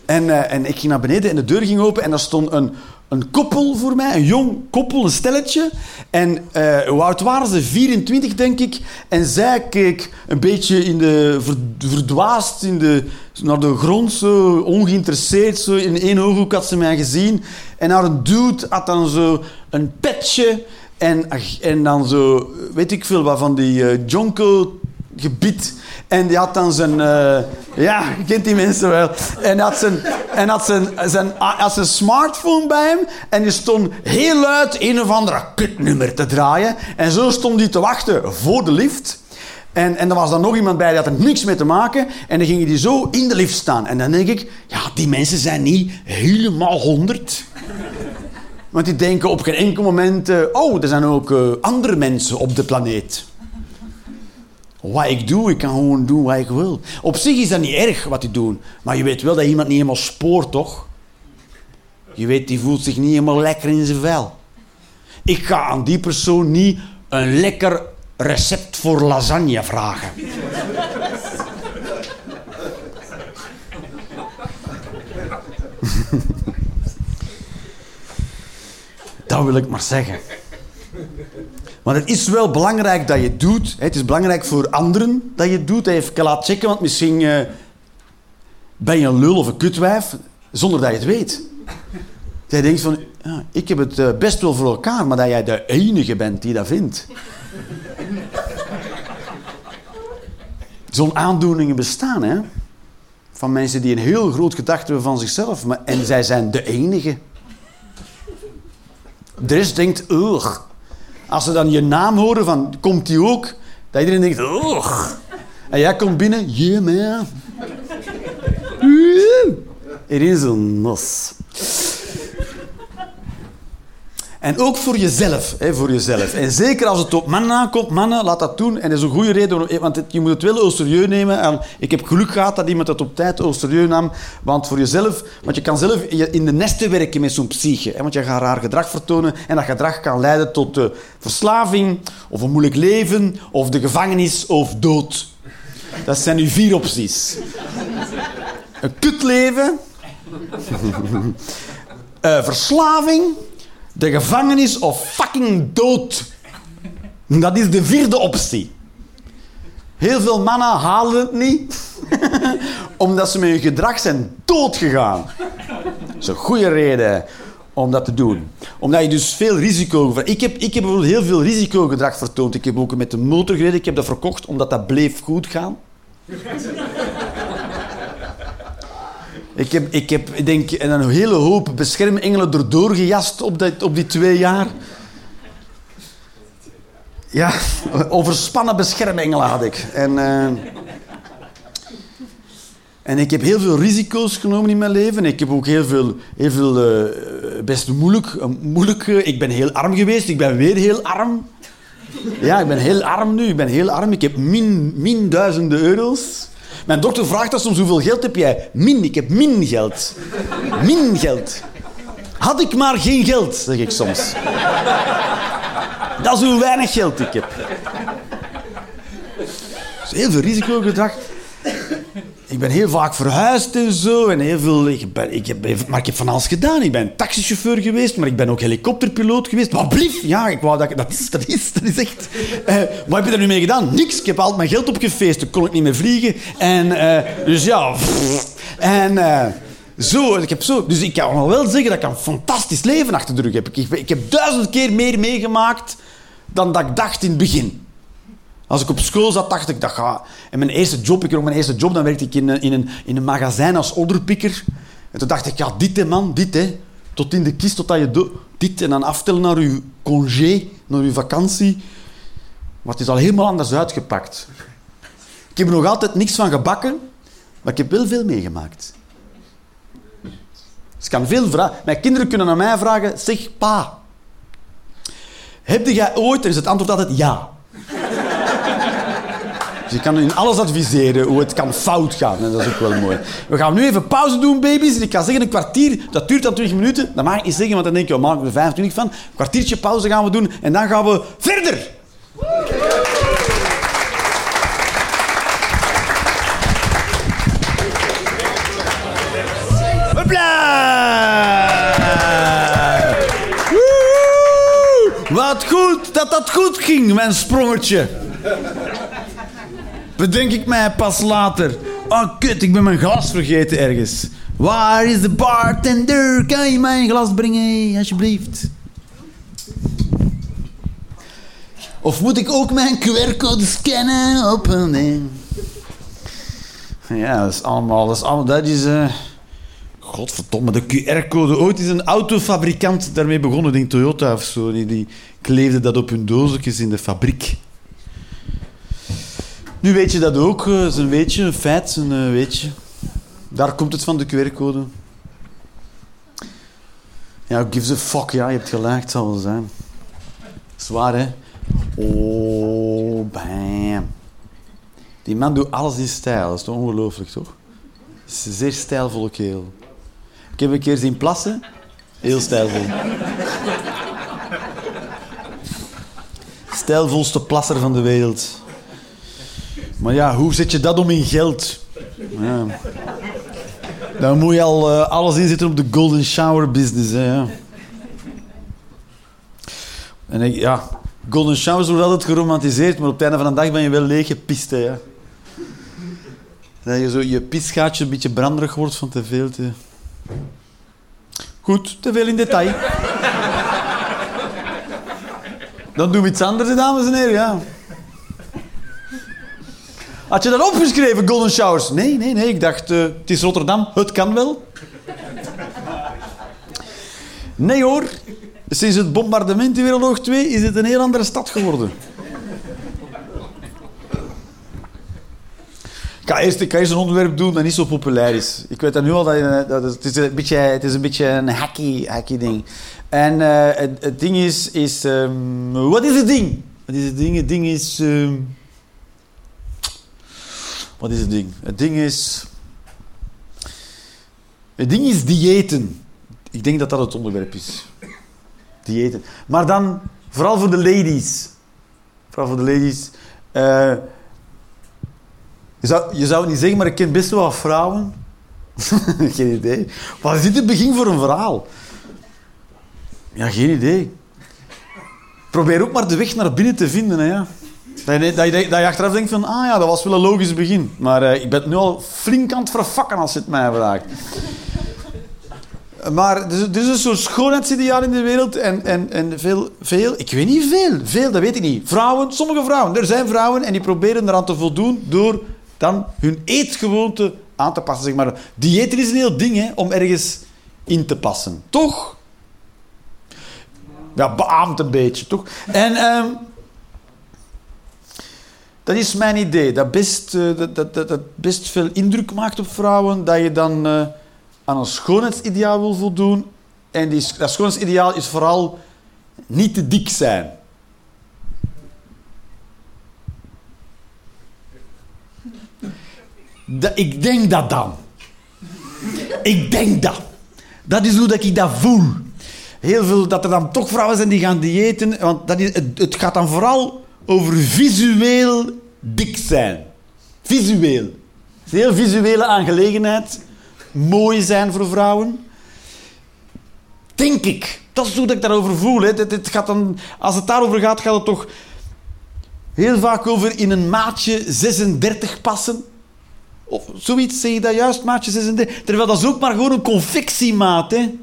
en, eh, en ik ging naar beneden en de deur ging open en daar stond een, een koppel voor mij, een jong koppel, een stelletje. En eh, hoe oud waren ze? 24, denk ik. En zij keek een beetje in de, ver- verdwaasd in de, naar de grond, zo ongeïnteresseerd. Zo. In één ooghoek had ze mij gezien. En haar dude had dan zo een petje en, en dan zo, weet ik veel wat, van die eh jonko gebied. En die had dan zijn... eh, ja, je (laughs) kent die mensen wel. En had zijn, en had zijn, zijn, had zijn smartphone bij hem. En die stond heel luid een of andere kutnummer te draaien. En zo stond hij te wachten voor de lift. En, en er was dan nog iemand bij, die had er niks mee te maken. En dan ging hij zo in de lift staan. En dan denk ik, ja, die mensen zijn niet helemaal honderd. Want die denken op geen enkel moment... eh, oh, er zijn ook eh, andere mensen op de planeet. Wat ik doe, ik kan gewoon doen wat ik wil. Op zich is dat niet erg wat die doen. Maar je weet wel dat iemand niet helemaal spoort, toch? Je weet, die voelt zich niet helemaal lekker in zijn vel. Ik ga aan die persoon niet een lekker recept voor lasagne vragen. (laughs) Dat wil ik maar zeggen. Maar het is wel belangrijk dat je het doet. Het is belangrijk voor anderen dat je het doet. Even laat checken, want misschien eh, ben je een lul of een kutwijf zonder dat je het weet. Dat je denkt van, ja, ik heb het eh, best wel voor elkaar, maar dat jij de enige bent die dat vindt. Zo'n aandoeningen bestaan, hè. Van mensen die een heel groot gedachte hebben van zichzelf. Maar, en zij zijn de enige. De rest denkt, ugh. Als ze dan je naam horen van, komt die ook? Dat iedereen denkt, ugh. En jij komt binnen, yeah man. Er is een nos. En ook voor jezelf, voor jezelf. En zeker als het op mannen aankomt, mannen, laat dat doen. En dat is een goede reden, want je moet het wel au serieus nemen. En ik heb geluk gehad dat iemand het op tijd au serieus nam. Want voor jezelf, want je kan zelf in de nesten werken met zo'n psyche. Want je gaat raar gedrag vertonen en dat gedrag kan leiden tot eh, verslaving, of een moeilijk leven, of de gevangenis, of dood. Dat zijn nu vier opties. Een kutleven, (laughs) eh, verslaving, de gevangenis of fucking dood. Dat is de vierde optie. Heel veel mannen halen het niet, (laughs) omdat ze met hun gedrag zijn doodgegaan. Dat is een goede reden om dat te doen. Omdat je dus veel risico... Ik heb, ik heb bijvoorbeeld heel veel risicogedrag vertoond. Ik heb ook met de motor gereden. Ik heb dat verkocht omdat dat bleef goed gaan. Ik heb, ik heb ik denk, een hele hoop beschermengelen erdoor gejast op, dat, op die twee jaar. Ja, overspannen beschermengelen had ik. En... eh, en ik heb heel veel risico's genomen in mijn leven. Ik heb ook heel veel, heel veel eh, best moeilijk, eh, ik ben heel arm geweest. Ik ben weer heel arm. Ja, ik ben heel arm nu. Ik ben heel arm. Ik heb min, min duizenden euro's. Mijn dokter vraagt dat soms, hoeveel geld heb jij? Min, ik heb min geld. Min geld. Had ik maar geen geld, zeg ik soms. Dat is hoe weinig geld ik heb. Dus heel veel risicogedrag. Ik ben heel vaak verhuisd en zo. En heel veel, ik ik heb, maar ik heb van alles gedaan. Ik ben taxichauffeur geweest, maar ik ben ook helikopterpiloot geweest. Wat blief? Ja, ik wou dat, dat, is, dat, is, dat is echt... Eh, wat heb je er nu mee gedaan? Niks. Ik heb altijd mijn geld opgefeest. Dan kon ik niet meer vliegen. En eh, dus ja... En... eh, zo, ik heb zo, dus ik kan wel zeggen dat ik een fantastisch leven achter de rug heb. Ik, ik heb duizend keer meer meegemaakt dan dat ik dacht in het begin. Als ik op school zat, dacht ik dat ga. En mijn eerste job, ik ook mijn eerste job, dan werkte ik in, een- in, een, in een magazijn als orderpikker. En toen dacht ik, ja, dit hè man, dit hè. Tot in de kist, totdat je dit en dan aftellen naar je congé, naar je vakantie. Maar het is al helemaal anders uitgepakt. Ik heb er nog altijd niks van gebakken, maar ik heb wel veel meegemaakt. Dus ik kan veel vragen. Mijn kinderen kunnen aan mij vragen, zeg pa, heb jij ooit, dan is het antwoord altijd ja. Dus je kan in alles adviseren hoe het kan fout gaan. En dat is ook wel mooi. We gaan nu even pauze doen, baby's. Ik ga zeggen een kwartier. Dat duurt dan 20 minuten. Dat mag ik niet zeggen, want dan denk je, oh, maak ik er 25 van. Een kwartiertje pauze gaan we doen. En dan gaan we verder. Wat goed dat dat goed ging, mijn sprongetje. Bedenk ik mij pas later. Oh, kut, ik ben mijn glas vergeten ergens. Waar is de bartender? Kan je mij een glas brengen, alsjeblieft? Of moet ik ook mijn QR-code scannen op? Ja, dat is allemaal... Dat is, allemaal, dat is eh, Godverdomme, de QR-code. Ooit is een autofabrikant daarmee begonnen, denk Toyota of zo. Die, die kleefde dat op hun doosjes in de fabriek. Nu weet je dat ook. eh, is een weetje, een feit, een eh, weetje. Daar komt het van, de QR-code. Ja, gives a fuck, ja, je hebt gelijk, het zal wel zijn. Zwaar, hè? Oh, bam. Die man doet alles in stijl, dat is toch ongelooflijk, toch? Is een zeer stijlvolle kerel. Ik heb een keer zien plassen. Heel stijlvol. Stijlvolste plasser van de wereld. Maar ja, hoe zet je dat om in geld? Ja. Dan moet je al eh, alles inzetten op de golden shower business. Ja. En ja, golden showers worden altijd geromantiseerd, maar op het einde van de dag ben je wel leeg gepist. Hè, ja. Dat je zo je pisgaatje een beetje branderig wordt van te veel te... Goed, te veel in detail. Dan doen we iets anders, dames en heren, ja. Had je dat opgeschreven, Golden Showers? Nee, nee, nee. Ik dacht, eh, het is Rotterdam, het kan wel. Nee hoor. Sinds het bombardement in Wereldoorlog 2 is het een heel andere stad geworden. Ik ga eerst, ik ga eerst een onderwerp doen dat niet zo populair is. Ik weet dat nu al, dat, dat het, is een beetje, het is een beetje een hacky, hacky ding. En eh, het, het ding is... is ehm, wat is het ding? Wat is het ding? Het ding is... ehm, wat is het ding? Het ding is... Het ding is diëten. Ik denk dat dat het onderwerp is. Diëten. Maar dan vooral voor de ladies. Vooral voor de ladies. Eh, je, zou, je zou het niet zeggen, maar ik ken best wel wat vrouwen. (laughs) geen idee. Wat is dit het begin voor een verhaal? Ja, geen idee. Probeer ook maar de weg naar binnen te vinden. Hè, ja. Dat, je, dat, dat achteraf denkt van, ah ja, dat was wel een logisch begin. Maar eh, ik ben nu al flink aan het verfakken als het mij vraagt. Maar er is, is een soort schoonheidsideaal in de wereld. En, en, en veel, veel, ik weet niet veel, veel, dat weet ik niet. Vrouwen, sommige vrouwen. Er zijn vrouwen en die proberen eraan te voldoen door dan hun eetgewoonte aan te passen. Zeg maar. Dieet is een heel ding hè, om ergens in te passen. Toch? Ja, beaamt een beetje, toch? En ehm, dat is mijn idee. Dat best, eh, dat, dat, dat, best veel indruk maakt op vrouwen. Dat je dan eh, aan een schoonheidsideaal wil voldoen. En die, dat schoonheidsideaal is vooral niet te dik zijn. Dat, ik denk dat dan. Ik denk dat. Dat is hoe dat ik dat voel. Heel veel dat er dan toch vrouwen zijn die gaan diëten. Want dat is, het gaat dan vooral over visueel dik zijn. Visueel. Is een heel visuele aangelegenheid. Mooi zijn voor vrouwen. Denk ik. Dat is hoe ik daarover voel. Hè. Het gaat dan, als het daarover gaat, gaat het toch heel vaak over in een maatje 36 passen. Of zoiets, zeg je dat juist, maatje 36? Terwijl dat is ook maar gewoon een confectiemaat. Hè.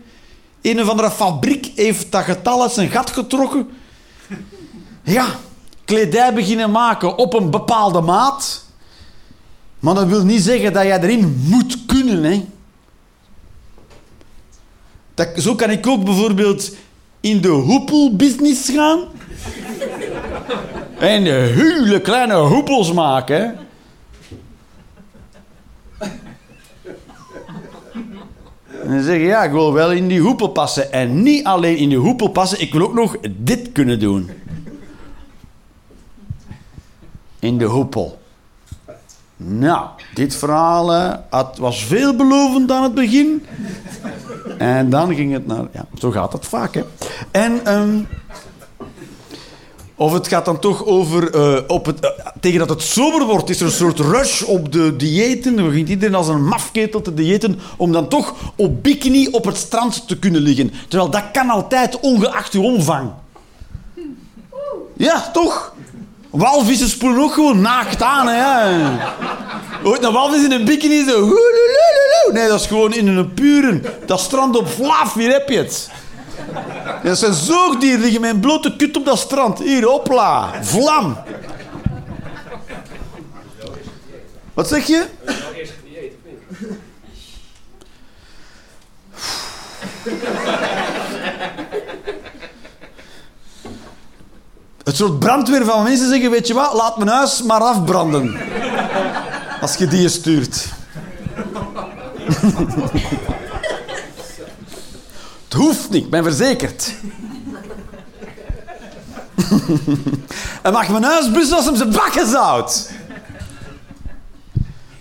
Een of andere fabriek heeft dat getal uit zijn gat getrokken. Ja, kledij beginnen maken op een bepaalde maat. Maar dat wil niet zeggen dat jij erin moet kunnen. Hè. Zo kan ik ook bijvoorbeeld in de hoepelbusiness gaan. En hele kleine hoepels maken. En dan zeg je, ja, ik wil wel in die hoepel passen. En niet alleen in die hoepel passen, ik wil ook nog dit kunnen doen. In de hoepel. Nou, dit verhaal eh, was veelbelovend aan het begin. En dan ging het naar... Ja, zo gaat het vaak, hè. En... ehm, of het gaat dan toch over... eh, op het, eh, tegen dat het sober wordt, is er een soort rush op de diëten. Dan begint iedereen als een mafketel te diëten... om dan toch op bikini op het strand te kunnen liggen. Terwijl dat kan altijd, ongeacht uw omvang. Ja, toch? Walvissen spoelen ook gewoon naakt aan, hè. Ooit een walvis in een bikini zo... Nee, dat is gewoon in een pure... Dat strand op Vlaaf, hier heb je het. Dat zijn zoogdieren liggen een blote kut op dat strand. Hier, hopla. Vlam. Wat zeg je? Nou, eerst gedieet, of niet? Het soort brandweer van mensen zeggen, weet je wat, laat mijn huis maar afbranden. Als je die stuurt. Het hoeft niet, ik ben verzekerd. en mag mijn huis blussen als hem zijn bakken zout.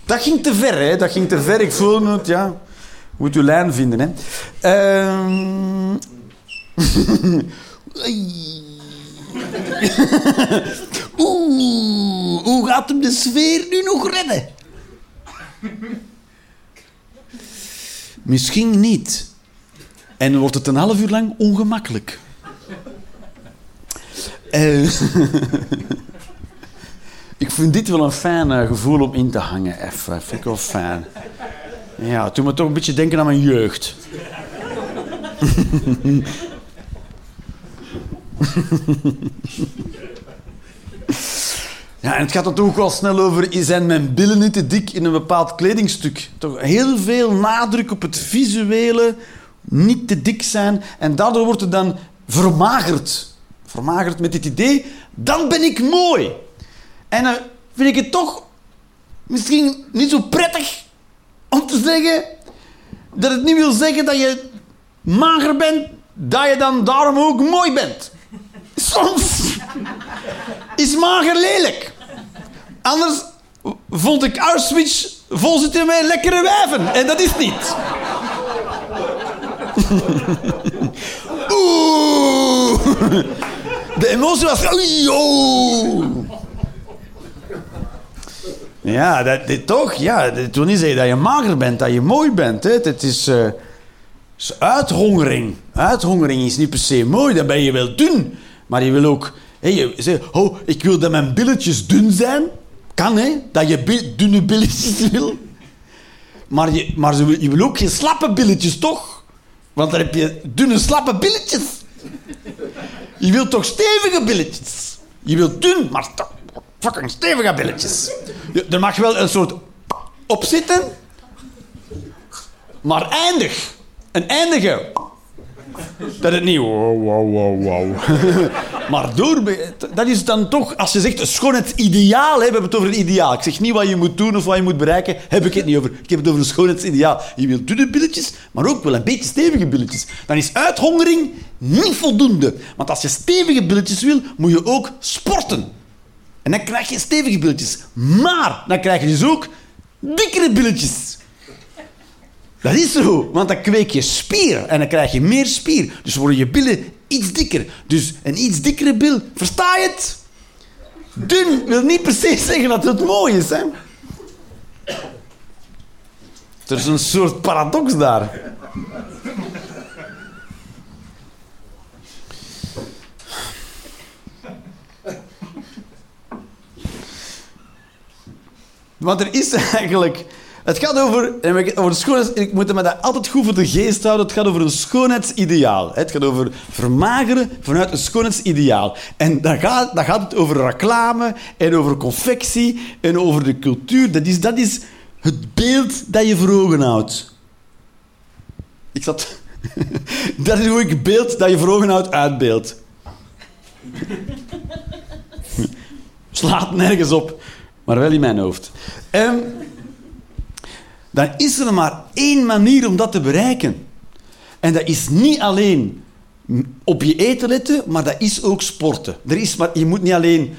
Dat ging te ver, hè. Dat ging te ver. Ik voel het, ja. Moet uw lijn vinden, hè. Ehm. (laughs) (laughs) Oeh, hoe gaat hem de sfeer nu nog redden? Misschien niet. En wordt het een half uur lang ongemakkelijk. Eh, (laughs) ik vind dit wel een fijn eh, gevoel om in te hangen. Even, vind ik wel fijn. Ja, doet me toch een beetje denken aan mijn jeugd. (laughs) (laughs) Ja, en het gaat toch ook wel snel over, zijn mijn billen niet te dik in een bepaald kledingstuk? Toch heel veel nadruk op het visuele, niet te dik zijn. En daardoor wordt het dan vermagerd. Vermagerd met dit idee, dan ben ik mooi. En dan vind ik het toch misschien niet zo prettig om te zeggen dat het niet wil zeggen dat je mager bent, dat je dan daarom ook mooi bent. Is mager lelijk. Anders vond ik Auschwitz vol zitten met lekkere wijven. En dat is niet. (laughs) Oeh. De emotie was... Ja, dat, dit toch? Ja, dat wil niet zeggen dat je mager bent, dat je mooi bent. Hè. Het is, eh, is uithongering. Uithongering is niet per se mooi, dan ben je wel dun. Maar je wil ook... Je zegt, oh, ik wil dat mijn billetjes dun zijn. Kan, hè? Dat je dunne billetjes (laughs) wil. Maar, je, maar ze wil- je ook geen slappe billetjes, toch? Want dan heb je dunne, slappe billetjes. Je wilt toch stevige billetjes? Je wilt dun, maar fucking stevige billetjes. Je- Er mag wel een soort op zitten, maar eindig. Een eindige. Dat het niet (laughs) maar door, dat is dan toch, als je zegt, schoonheidsideaal, hè, we hebben het over een ideaal. Ik zeg niet wat je moet doen of wat je moet bereiken, heb ik het niet over. Ik heb het over een schoonheidsideaal. Je wilt dunne billetjes, maar ook wel een beetje stevige billetjes. Dan is uithongering niet voldoende. Want als je stevige billetjes wil, moet je ook sporten. En dan krijg je stevige billetjes. Maar dan krijg je dus ook dikkere billetjes. Dat is zo, want dan kweek je spier en dan krijg je meer spier. Dus worden je billen iets dikker. Dus een iets dikkere bil, versta je het? Dun wil niet se zeggen dat het mooi is, hè? Er is een soort paradox daar. Want er is eigenlijk... Het gaat over, over schoonheid, ik moet me dat altijd goed voor de geest houden. Het gaat over een schoonheidsideaal. Het gaat over vermageren vanuit een schoonheidsideaal. En dan gaat, gaat het over reclame en over confectie en over de cultuur. Dat is, dat is het beeld dat je voor ogen houdt. Ik zat... (laughs) dat is hoe ik beeld dat je voor ogen houdt uitbeeld. (laughs) Slaat nergens op, maar wel in mijn hoofd. Ehm, dan is er maar één manier om dat te bereiken. En dat is niet alleen op je eten letten, maar dat is ook sporten. Er is maar, je moet niet alleen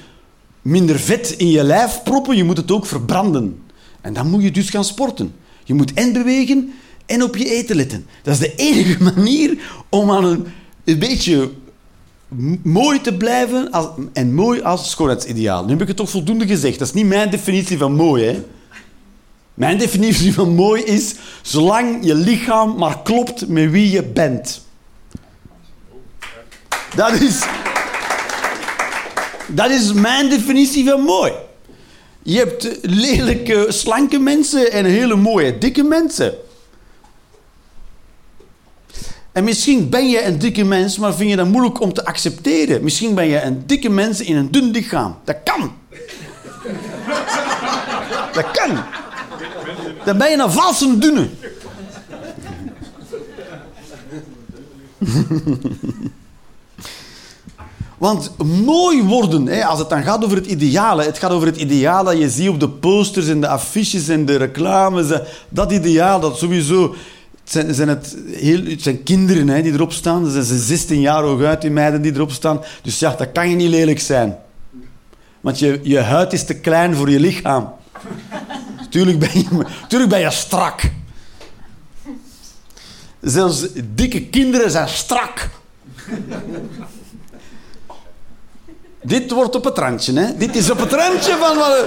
minder vet in je lijf proppen, je moet het ook verbranden. En dan moet je dus gaan sporten. Je moet en bewegen en op je eten letten. Dat is de enige (laughs) manier om aan een, beetje mooi te blijven als, en mooi als schoonheidsideaal. Nu heb ik het toch voldoende gezegd. Dat is niet mijn definitie van mooi, hè. Mijn definitie van mooi is zolang je lichaam maar klopt met wie je bent. Dat is, dat is mijn definitie van mooi. Je hebt lelijke, slanke mensen en hele mooie, dikke mensen. En misschien ben je een dikke mens, maar vind je dat moeilijk om te accepteren. Misschien ben je een dikke mens in een dun lichaam. Dat kan. Dat kan. Dan ben je een valse dunne. (laughs) Want mooi worden, hè, als het dan gaat over het ideale, het gaat over het ideaal dat je ziet op de posters en de affiches en de reclames. Dat ideaal, dat sowieso... Het zijn, zijn het, heel, zijn kinderen hè, die erop staan. Er zijn ze 16 jaar hooguit, die meiden die erop staan. Dus ja, dat kan je niet lelijk zijn. Want je, je huid is te klein voor je lichaam. Tuurlijk ben je, tuurlijk ben je strak. Zelfs dikke kinderen zijn strak. Dit wordt op het randje, hè? Dit is op het randje van wat.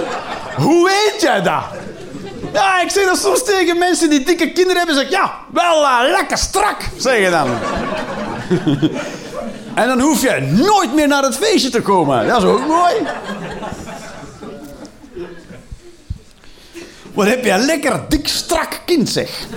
Hoe weet jij dat? Ja, ik zeg dat soms tegen mensen die dikke kinderen hebben. Zeg ja, wel eh, lekker strak, zeg je dan. (laughs) en dan hoef je nooit meer naar het feestje te komen. Dat is ook mooi. Wat heb een lekker dik strak kind, zeg.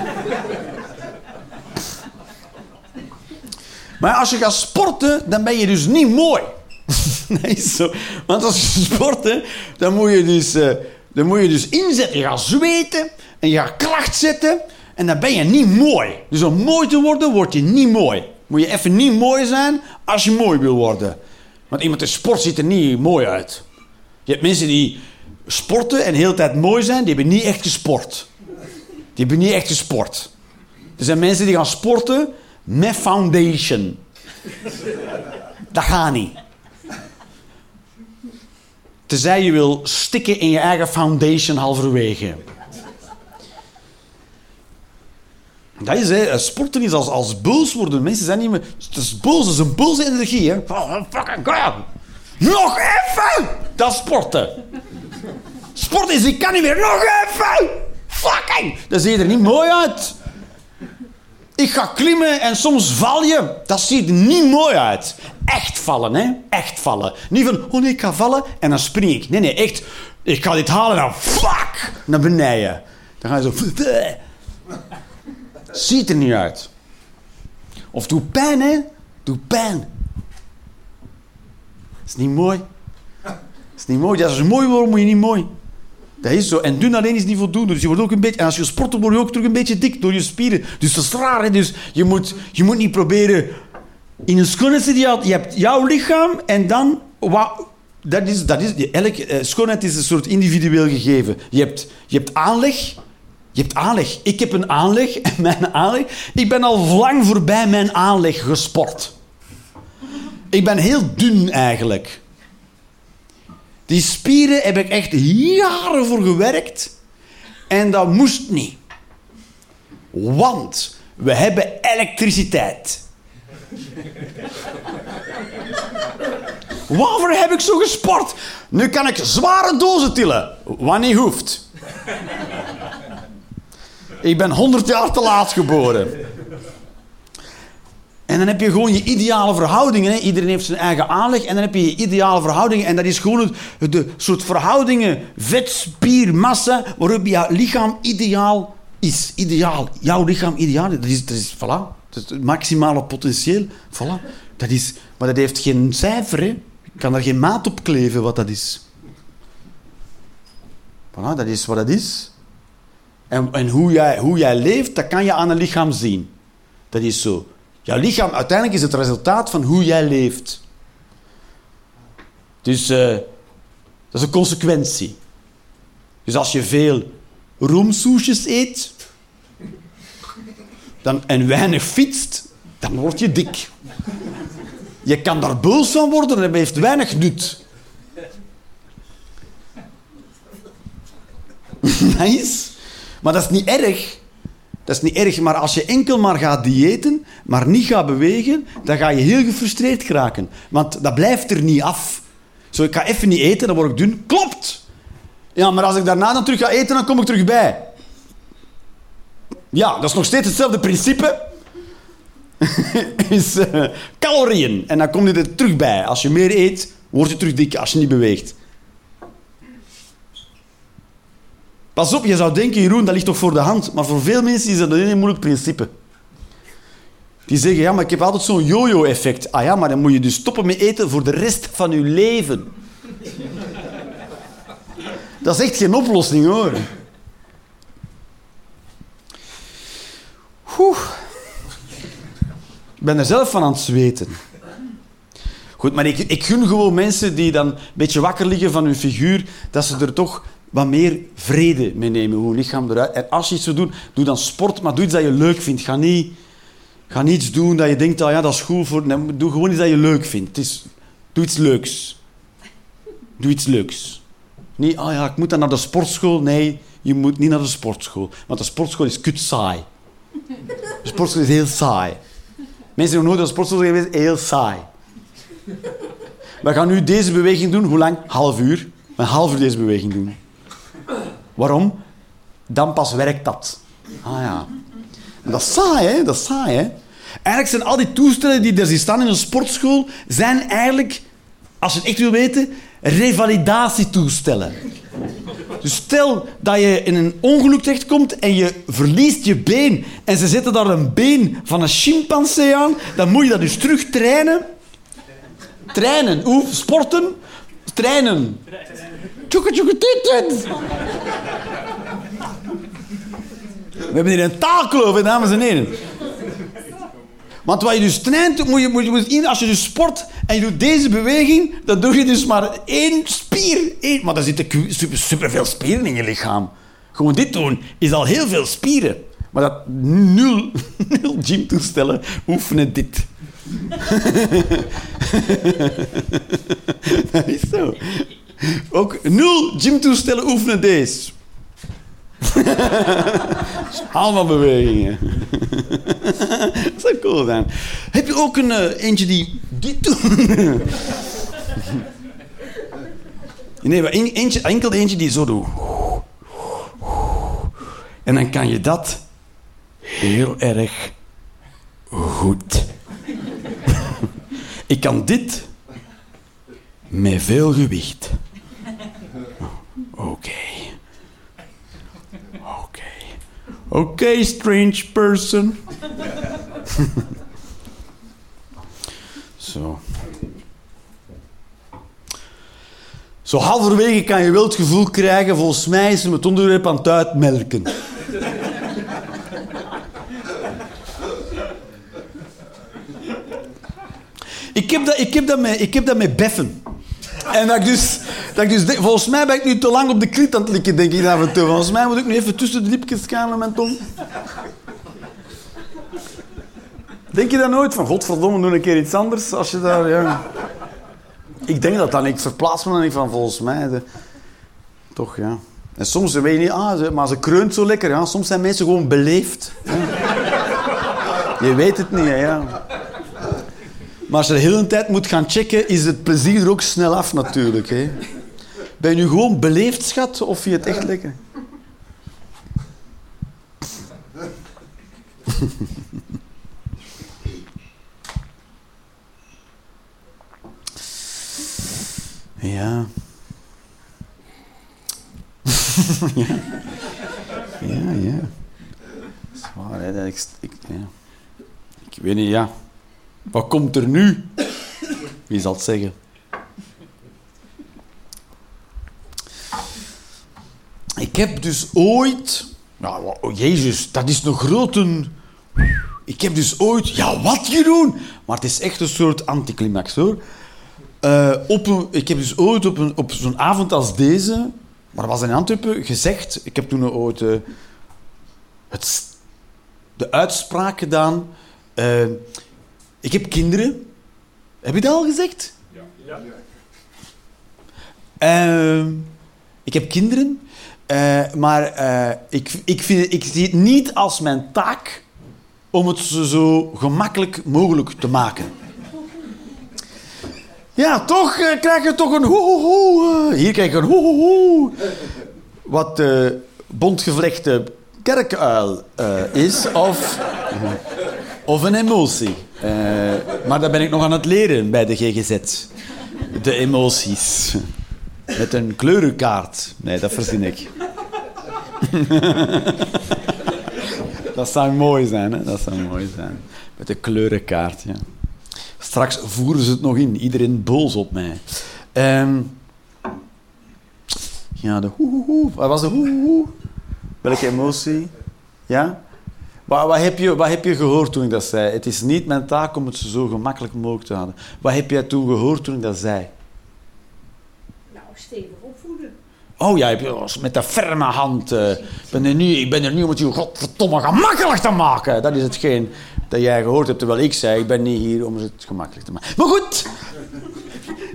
Maar als je gaat sporten, dan ben je dus niet mooi. (laughs) nee, zo. Want als je sporten, dan moet je dus, eh, dan moet je dus inzetten. Je gaat zweten en je gaat kracht zetten. En dan ben je niet mooi. Dus om mooi te worden, word je niet mooi. Moet je even niet mooi zijn als je mooi wil worden. Want iemand in sport ziet er niet mooi uit. Je hebt mensen die sporten en de hele tijd mooi zijn, die hebben niet echt gesport. Die hebben niet echt gesport. Er zijn mensen die gaan sporten met foundation. Dat gaat niet. Tenzij je wil stikken in je eigen foundation halverwege. Dat is, hè. Sporten is als, als boos worden. Mensen zijn niet meer... Het is boos, dat is een boze energie, hè. Oh, fucking god. Nog even! Dat sporten. Sport is, ik kan niet meer. Nog even! Fucking! Dat zie je er niet mooi uit. Ik ga klimmen en soms val je. Dat ziet er niet mooi uit. Echt vallen, hè? Echt vallen. Niet van, oh nee, ik ga vallen en dan spring ik. Nee, nee, echt. Ik ga dit halen en dan fuck! Naar beneden. Dan ga je zo... (laughs) Ziet er niet uit. Of doe pijn, hè? Doe pijn. Dat is niet mooi. Dat is niet mooi. Als je mooi wordt, moet je niet mooi. Dat is zo. En dun alleen is niet voldoende. Dus je wordt ook een beetje... En als je sport, word je ook terug een beetje dik door je spieren. Dus dat is raar? Dus je moet, je moet niet proberen... In een schoonheidsideaal, je hebt jouw lichaam en dan... Wat, dat is, dat is, elke eh, schoonheid is een soort individueel gegeven. Je hebt, je hebt aanleg... Je hebt aanleg. Ik heb een aanleg. (laughs) En mijn aanleg... Ik ben al lang voorbij mijn aanleg gesport. Ik ben heel dun eigenlijk. Die spieren heb ik echt jaren voor gewerkt. En dat moest niet. Want we hebben elektriciteit. Waarvoor heb ik zo gesport? Nu kan ik zware dozen tillen, wanneer hoeft. Ik ben 100 jaar te laat geboren. En dan heb je gewoon je ideale verhoudingen. Hè. Iedereen heeft zijn eigen aanleg. En dan heb je je ideale verhoudingen. En dat is gewoon het, de soort verhoudingen vet, spier, massa, waarop je lichaam ideaal is. Ideaal. Jouw lichaam ideaal. Dat is, dat is, voilà. Het maximale potentieel. Voilà. Dat is, maar dat heeft geen cijfer. Hè. Je kan er geen maat op kleven wat dat is. Voilà, dat is wat dat is. En, en hoe, jij, hoe jij leeft, dat kan je aan een lichaam zien. Dat is zo. Jouw lichaam uiteindelijk is het resultaat van hoe jij leeft. Dus uh, dat is een consequentie. Dus als je veel roomsoesjes eet dan, en weinig fietst, dan word je dik. Je kan daar boos van worden en heeft weinig nut. (laughs) nice. Maar dat is niet erg. Dat is niet erg, maar als je enkel maar gaat diëten, maar niet gaat bewegen, dan ga je heel gefrustreerd geraken. Want dat blijft er niet af. Zo, ik ga even niet eten, dan word ik dun. Klopt! Ja, maar als ik daarna dan terug ga eten, dan kom ik terug bij. Ja, dat is nog steeds hetzelfde principe. (laughs) is uh, calorieën. En dan kom je er terug bij. Als je meer eet, word je terug dik als je niet beweegt. Pas op, je zou denken, Jeroen, dat ligt toch voor de hand. Maar voor veel mensen is dat een moeilijk principe. Die zeggen, ja, maar ik heb altijd zo'n yo-yo-effect. Ah ja, maar dan moet je dus stoppen met eten voor de rest van je leven. dat is echt geen oplossing, hoor. Oeh. Ik ben er zelf van aan het zweten. Goed, maar ik, ik gun gewoon mensen die dan een beetje wakker liggen van hun figuur, dat ze er toch wat meer vrede meenemen, hoe je lichaam eruit. En als je iets wil doen, doe dan sport, maar doe iets dat je leuk vindt. Ga niet, ga niet iets doen dat je denkt, oh ja, dat is goed voor... Nee, doe gewoon iets dat je leuk vindt. Het is, doe iets leuks. Doe iets leuks. Niet, oh ja, ik moet dan naar de sportschool. Nee, je moet niet naar de sportschool. Want de sportschool is kut saai. De sportschool is heel saai. Mensen die nooit naar de sportschool zijn geweest, heel saai. We gaan nu deze beweging doen. Hoe lang? Half uur. Een half uur deze beweging doen. Waarom? Dan pas werkt dat. Ah ja. dat is saai, hè? Dat is saai, hè? Eigenlijk zijn al die toestellen die er staan in een sportschool, zijn eigenlijk, als je het echt wil weten, revalidatietoestellen. Dus stel dat je in een ongeluk terechtkomt en je verliest je been en ze zetten daar een been van een chimpansee aan, dan moet je dat dus terug trainen. Trainen, sporten, trainen. Tjoeke, We hebben hier een taalkloof, dames en heren. Want wat je dus traint, moet je, moet je, moet als je dus sport en je doet deze beweging, dan doe je dus maar één spier. Één, maar daar zitten super, super veel spieren in je lichaam. Gewoon dit doen is al heel veel spieren. Maar dat nul, (laughs) nul gymtoestellen oefenen dit. (laughs) dat is zo. Ook nul gymtoestellen oefenen deze. Allemaal bewegingen. dat zou cool zijn. Heb je ook een uh, eentje die dit doet? nee, maar eentje, enkel eentje die zo doet. En dan kan je dat heel erg goed. Ik kan dit met veel gewicht. Oké. Oké. Oké, strange person. Zo. Zo halverwege kan je wel het gevoel krijgen, volgens mij is hem het onderwerp aan het uitmelken. ik, heb dat, ik, heb dat met, ik heb dat met beffen. En dat ik dus, dat dus volgens mij ben ik nu te lang op de kliet aan het likken, denk ik af. Volgens mij moet ik nu even tussen de lipjes gaan met mijn tong. Denk je dat nooit? Van godverdomme, doe een keer iets anders als je daar... Ja. Ik denk dat dan. Ik verplaats me dan niet van volgens mij. De, toch, ja. En soms weet je niet, ah, maar ze kreunt zo lekker. Ja. Soms zijn mensen gewoon beleefd. Je weet het niet, hè, ja. Maar als je de hele tijd moet gaan checken, is het plezier er ook snel af natuurlijk. Hè. Ben je nu gewoon beleefd, schat, of vind je het echt lekker? (laughs) (laughs) Ja. ja. Ja, ja. Dat is waar, hè. Dat Ik, ik, ja. ik weet niet, ja. Wat komt er nu? Wie zal het zeggen? Ik heb dus ooit... Nou, oh, Jezus, dat is nog grote... Ik heb dus ooit... Ja, wat Jeroen? Maar het is echt een soort anticlimax, hoor. Eh, op een, ik heb dus ooit op, een, op zo'n avond als deze... Maar dat was in Antwerpen gezegd... Ik heb toen ooit eh, het, de uitspraak gedaan... eh, ik heb kinderen. Heb je dat al gezegd? Ja. ik heb kinderen, eh, maar eh, ik, ik, vind, ik zie het niet als mijn taak om het zo, zo gemakkelijk mogelijk te maken. Ja, toch eh, krijg je toch een hoe Hier krijg je een hoe Wat de bondgevlechte kerkuil is, of, of een emotie. Maar dat ben ik nog aan het leren bij de GGZ. De emoties. Met een kleurenkaart. Nee, dat verzin ik. (laughs) dat zou mooi zijn, hè? Dat zou mooi zijn. Met een kleurenkaart, ja. Straks voeren ze het nog in. Iedereen boos op mij. Ehm, ja, de hoe, hoe, hoe. Wat was de hoe, hoe, hoe? Welke emotie? Ja? Wat, wat, heb je, wat heb je gehoord toen ik dat zei? Het is niet mijn taak om het zo gemakkelijk mogelijk te houden. Wat heb jij toen gehoord toen ik dat zei? Stevig opvoeden. Oh ja, heb je was met de ferme hand. eh, ben er nu, ik ben er nu om het je godverdomme gemakkelijk te maken. Dat is hetgeen dat jij gehoord hebt, terwijl ik zei, ik ben niet hier om het gemakkelijk te maken. Maar goed.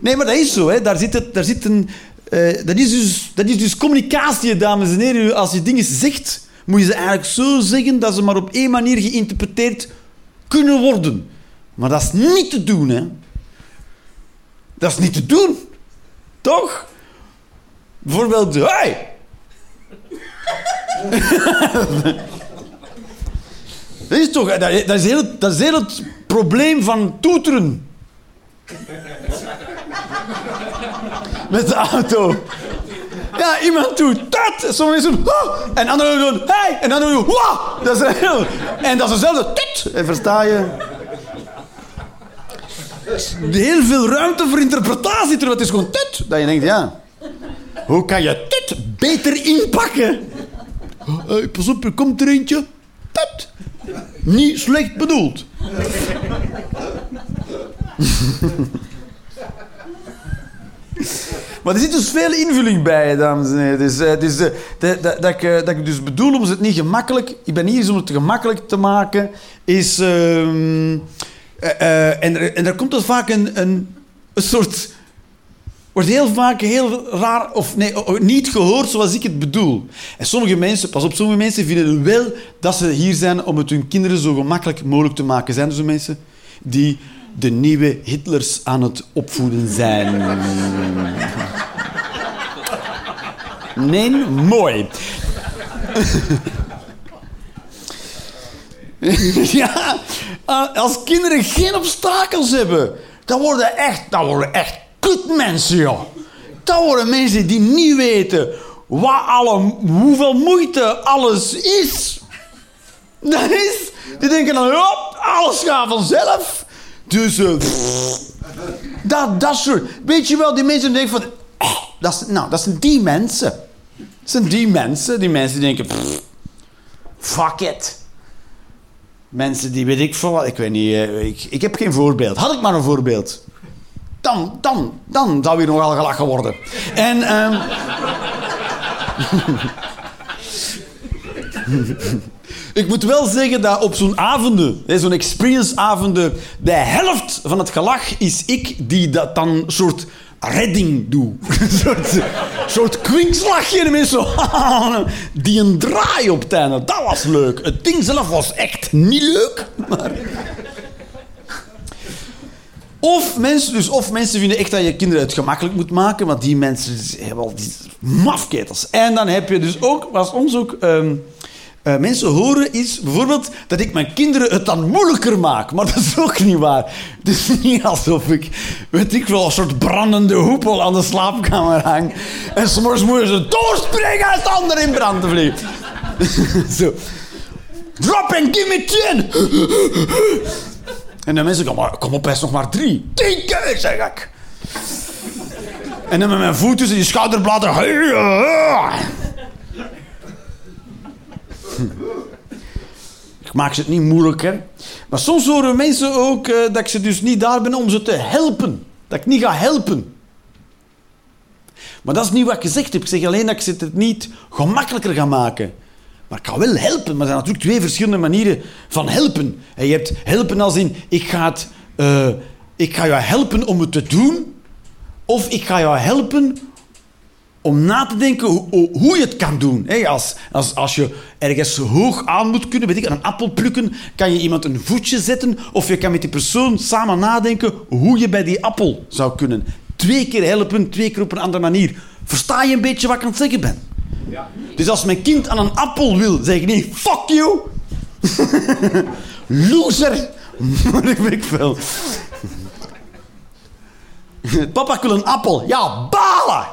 Nee, maar dat is zo. Hè. Daar zit, het, daar zit een... eh, dat, is dus, dat is dus communicatie, dames en heren. Als je dingen zegt, moet je ze eigenlijk zo zeggen dat ze maar op één manier geïnterpreteerd kunnen worden. Maar dat is niet te doen, hè. Dat is niet te doen. Toch? Bijvoorbeeld, hey! (laughs) dat is toch, dat is, heel, dat is heel het probleem van toeteren. (laughs) Met de auto. Ja, iemand doet dat, sommigen doen oh, en anderen doen hey, en anderen doen wow. Dat is heel, en dat is dezelfde tut. En versta je? (laughs) Heel veel ruimte voor interpretatie, terwijl het is gewoon tut. Dat je denkt, ja, hoe kan je tut beter inpakken? Hey, pas op, er komt er eentje. Niet slecht bedoeld. Maar er zit dus veel invulling bij, dames en heren. Dus, eh, dus, eh, dat, dat, dat, ik, eh, dat ik dus bedoel om het niet gemakkelijk... Ik ben hier om het gemakkelijk te maken, is... ehm, eh, eh, en, er, en er komt dus vaak een, een, een soort... Wordt heel vaak heel raar, of nee, niet gehoord zoals ik het bedoel. En sommige mensen, pas op, sommige mensen vinden wel dat ze hier zijn om het hun kinderen zo gemakkelijk mogelijk te maken. Zijn er zo mensen die de nieuwe Hitlers aan het opvoeden zijn? Nee, mooi. (laughs) ja, eh, als kinderen geen obstakels hebben, dan worden echt, dan worden echt kutmensen, joh. Dat worden mensen die niet weten wat alle, hoeveel moeite alles is. Die denken dan, hop, alles gaat vanzelf. Dus, eh, dat, dat soort... Weet je wel, die mensen denken van... ah, dat, is, nou, dat zijn die mensen. Dat zijn die mensen. Die mensen die denken... fuck it. Mensen die weet ik veel wat... Ik weet niet... eh, ik, ik heb geen voorbeeld. Had ik maar een voorbeeld. Dan, dan, dan zou hier nogal gelachen worden. En... ehm, (laughs) Ik moet wel zeggen dat op zo'n avonden, zo'n experience-avonden, de helft van het gelach is ik die dat dan soort redding doe. (laughs) een soort, soort zo... (laughs) die een draai op het. Dat was leuk. Het ding zelf was echt niet leuk, maar... Of mensen, dus of mensen vinden echt dat je kinderen het gemakkelijk moet maken, want die mensen hebben al die mafketels. En dan heb je dus ook, was ons ook, ehm, eh, mensen horen is bijvoorbeeld dat ik mijn kinderen het dan moeilijker maak. Maar dat is ook niet waar. Het is niet alsof ik, weet ik wel, een soort brandende hoepel aan de slaapkamer hang. En s'morgens moeten ze doorspringen als de ander in brand. (laughs) Zo. Drop and give me ten. En dan mensen kom op, is nog maar drie. Tien keer, zeg ik. En dan met mijn voet tussen die schouderbladen. Ik maak ze het niet moeilijker. Maar soms horen mensen ook eh, dat ik ze dus niet daar ben om ze te helpen. Dat ik niet ga helpen. Maar dat is niet wat ik gezegd heb. Ik zeg alleen dat ik ze het niet gemakkelijker ga maken. Maar ik ga wel helpen. Maar er zijn natuurlijk twee verschillende manieren van helpen. En je hebt helpen als in, ik ga, het, eh, ik ga jou helpen om het te doen. Of ik ga jou helpen om na te denken hoe, hoe- je het kan doen. Hé, als, als, als je ergens hoog aan moet kunnen, weet ik, een appel plukken, kan je iemand een voetje zetten. Of je kan met die persoon samen nadenken hoe je bij die appel zou kunnen. Twee keer helpen, twee keer op een andere manier. Versta je een beetje wat ik aan het zeggen ben? Dus als mijn kind aan een appel wil, zeg ik niet, fuck you. (laughs) Loser. (laughs) Maar ik weet veel. (laughs) Papa, ik wil een appel. Ja, balen.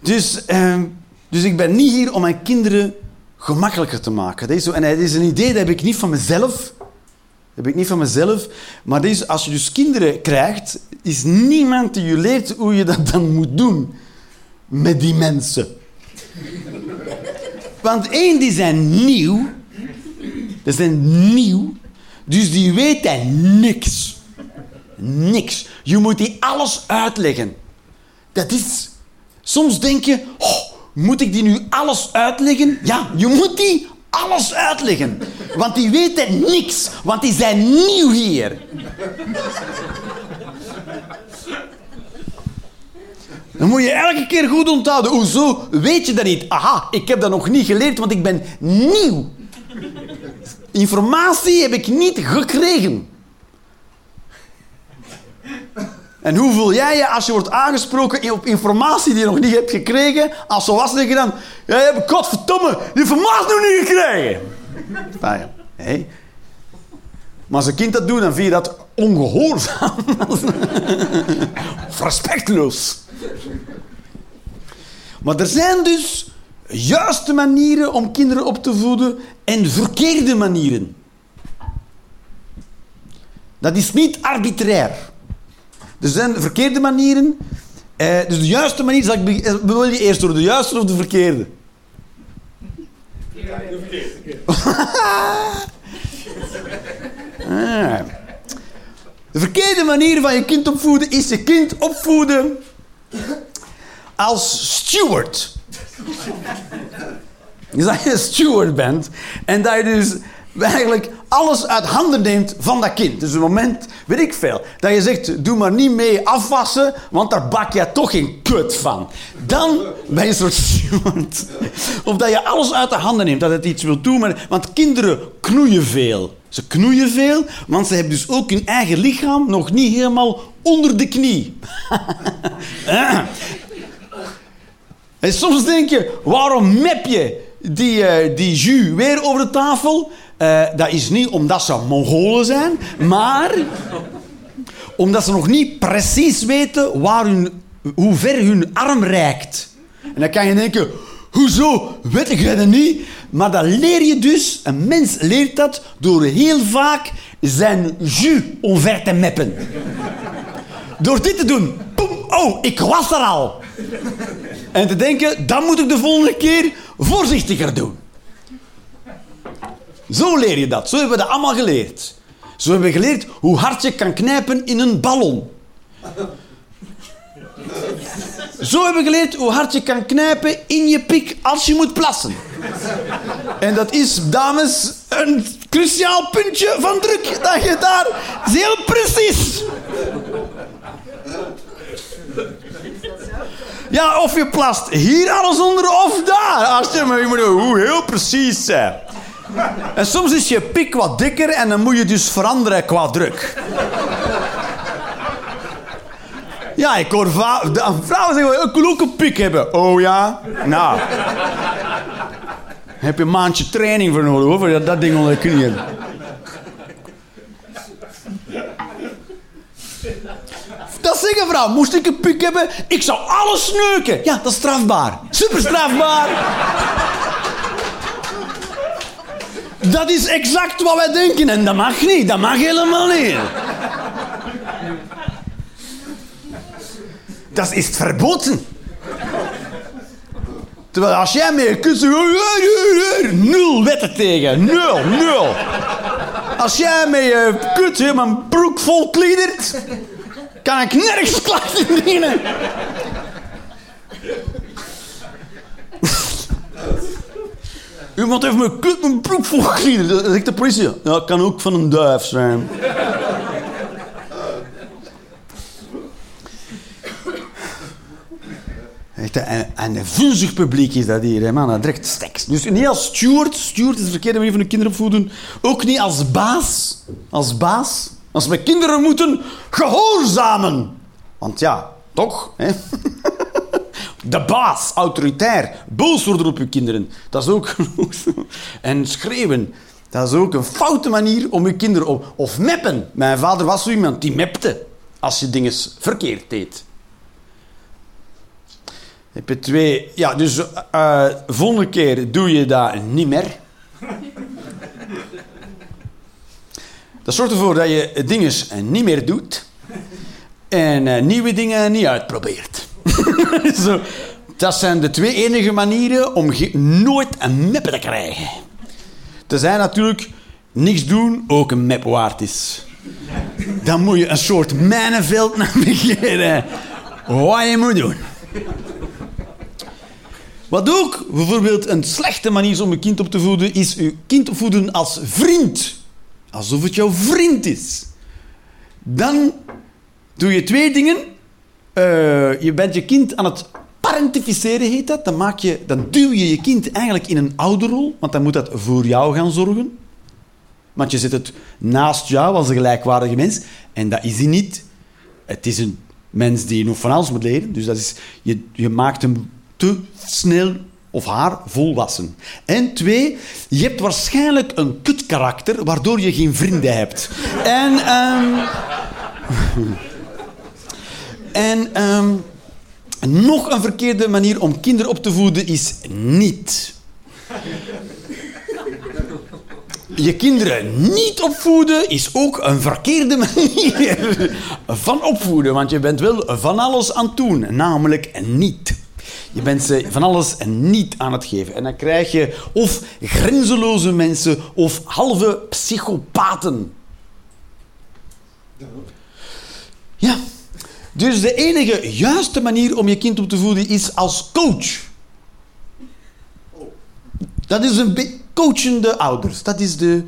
dus, ehm, dus ik ben niet hier om mijn kinderen gemakkelijker te maken. Zo, en het is een idee, dat heb ik niet van mezelf. Dat heb ik niet van mezelf. Maar deze, als je dus kinderen krijgt, is niemand die je leert hoe je dat dan moet doen met die mensen. Want één, die zijn nieuw. Die zijn nieuw. Dus die weten niks. Niks. Je moet die alles uitleggen. Dat is... Soms denk je, oh, moet ik die nu alles uitleggen? Ja, je moet die alles uitleggen. Want die weten niks. Want die zijn nieuw hier. Dan moet je elke keer goed onthouden. Hoezo weet je dat niet? Aha, ik heb dat nog niet geleerd, want ik ben nieuw. Informatie heb ik niet gekregen. En hoe voel jij je als je wordt aangesproken op informatie die je nog niet hebt gekregen? Als volwassene zeg je dan... Ja, je hebt godverdomme die informatie nog niet gekregen. Nee. Maar als een kind dat doet, dan vind je dat ongehoorzaam. respectloos. Maar er zijn dus juiste manieren om kinderen op te voeden en verkeerde manieren. Dat is niet arbitrair. Er zijn verkeerde manieren. Eh, dus de juiste manier, zal ik eh, wil je eerst door de juiste of de verkeerde? (laughs) Ah. De verkeerde manier van je kind opvoeden is je kind opvoeden als steward. Dus (laughs) dat je een steward bent en dat je dus eigenlijk alles uit handen neemt van dat kind. Dus een moment, weet ik veel, dat je zegt, doe maar niet mee afwassen, want daar bak je toch geen kut van. Dan ben je een soort (laughs) steward. Of dat je alles uit de handen neemt, dat het iets wil doen. Maar, want kinderen knoeien veel. Ze knoeien veel, want ze hebben dus ook hun eigen lichaam nog niet helemaal onder de knie. (laughs) En soms denk je, waarom mep je die, eh, die jus weer over de tafel? Eh, dat is niet omdat ze Mongolen zijn, maar omdat ze nog niet precies weten waar hun, hoe ver hun arm reikt. En dan kan je denken, Hoezo? Weet ik dat niet? Maar dat leer je dus, een mens leert dat door heel vaak zijn jus omver te meppen. Door dit te doen. Poem, oh, ik was er al. En te denken, dan moet ik de volgende keer voorzichtiger doen. Zo leer je dat. Zo hebben we dat allemaal geleerd. Zo hebben we geleerd hoe hard je kan knijpen in een ballon. Zo hebben we geleerd hoe hard je kan knijpen in je pik als je moet plassen. En dat is, dames, een cruciaal puntje van druk. Dat je daar heel precies. Ja, of je plast hier alles onder of daar. Als je, maar je heel precies zijn. En soms is je pik wat dikker en dan moet je dus veranderen qua druk. Ja, ik hoor vrouwen zeggen, ik wil ook een pik hebben. Oh ja? Nou. Heb je een maandje training voor nodig, hoor, voor dat, dat ding onder de knieën. Dat zeggen vrouw. Moest ik een pik hebben, ik zou alles neuken. Ja, dat is strafbaar. Super strafbaar. Dat is exact wat wij denken en dat mag niet. Dat mag helemaal niet. Dat is verboden. Terwijl als jij kut zegt, nul wetten tegen. Nul, nul. Als jij met je kut een broek vol kliedert, kan ik nergens klachten indienen. Iemand heeft mijn kut mijn broek vol gekliederd. Dat zegt de politie. Ja, kan ook van een duif zijn. Echt, en, en een vunzig publiek is dat hier, hè, man. Direct. Dus niet als steward. Steward is de verkeerde manier van de kinderen opvoeden. Ook niet als baas. Als baas. Als we kinderen moeten gehoorzamen. Want ja, toch? Hè? De baas, autoritair. Boos worden op je kinderen. Dat is ook... (laughs) en schreeuwen. Dat is ook een foute manier om je kinderen op... Of meppen. Mijn vader was zo iemand die mepte. Als je dingen verkeerd deed. Heb je twee... Ja, dus eh volgende keer doe je dat niet meer. Dat zorgt ervoor dat je dingen niet meer doet. En eh, nieuwe dingen niet uitprobeert. (laughs) Zo, dat zijn de twee enige manieren om nooit een mep te krijgen. Tenzij natuurlijk niks doen ook een mep waard is. Dan moet je een soort mijnenveld navigeren. Wat je moet doen. Wat ook bijvoorbeeld een slechte manier is om je kind op te voeden, is je kind opvoeden als vriend. Alsof het jouw vriend is. Dan doe je twee dingen. Eh, je bent je kind aan het parentificeren, heet dat. Dan, maak je, dan duw je je kind eigenlijk in een ouderrol, want dan moet dat voor jou gaan zorgen. Want je zet het naast jou als een gelijkwaardige mens. En dat is hij niet. Het is een mens die nog van alles moet leren. Dus dat is, je, je maakt hem te snel of haar volwassen. En twee, je hebt waarschijnlijk een kutkarakter waardoor je geen vrienden hebt. En, ehm, (laughs) en ehm, nog een verkeerde manier om kinderen op te voeden is niet. Je kinderen niet opvoeden is ook een verkeerde manier van opvoeden. Want je bent wel van alles aan het doen, namelijk niet. Je bent ze van alles niet aan het geven. En dan krijg je of grenzeloze mensen of halve psychopaten. Ja. Dus de enige juiste manier om je kind op te voeden is als coach. Dat is een coachende ouders. Dat is de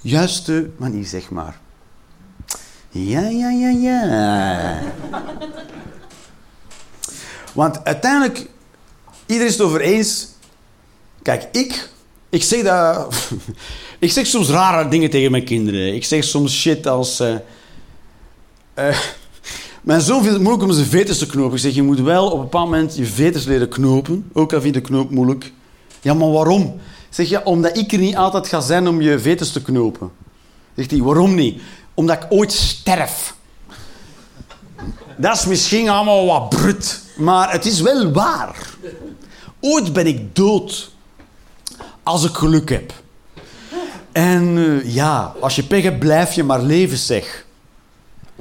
juiste manier, zeg maar. Ja, ja, ja, ja. Want uiteindelijk, iedereen is het over eens. Kijk, ik, ik zeg dat. (laughs) ik zeg soms rare dingen tegen mijn kinderen. Ik zeg soms shit als. eh eh, mijn zoon vindt het moeilijk om zijn veters te knopen. Ik zeg, je moet wel op een bepaald moment je veters leren knopen. Ook al vind je de knoop moeilijk. Ja, maar waarom? Zeg je, omdat ik er niet altijd ga zijn om je veters te knopen. Zegt hij, waarom niet? Omdat ik ooit sterf. Dat is misschien allemaal wat brut, maar het is wel waar. ooit ben ik dood. Als ik geluk heb. En eh, ja, als je pech hebt, blijf je maar leven, zeg.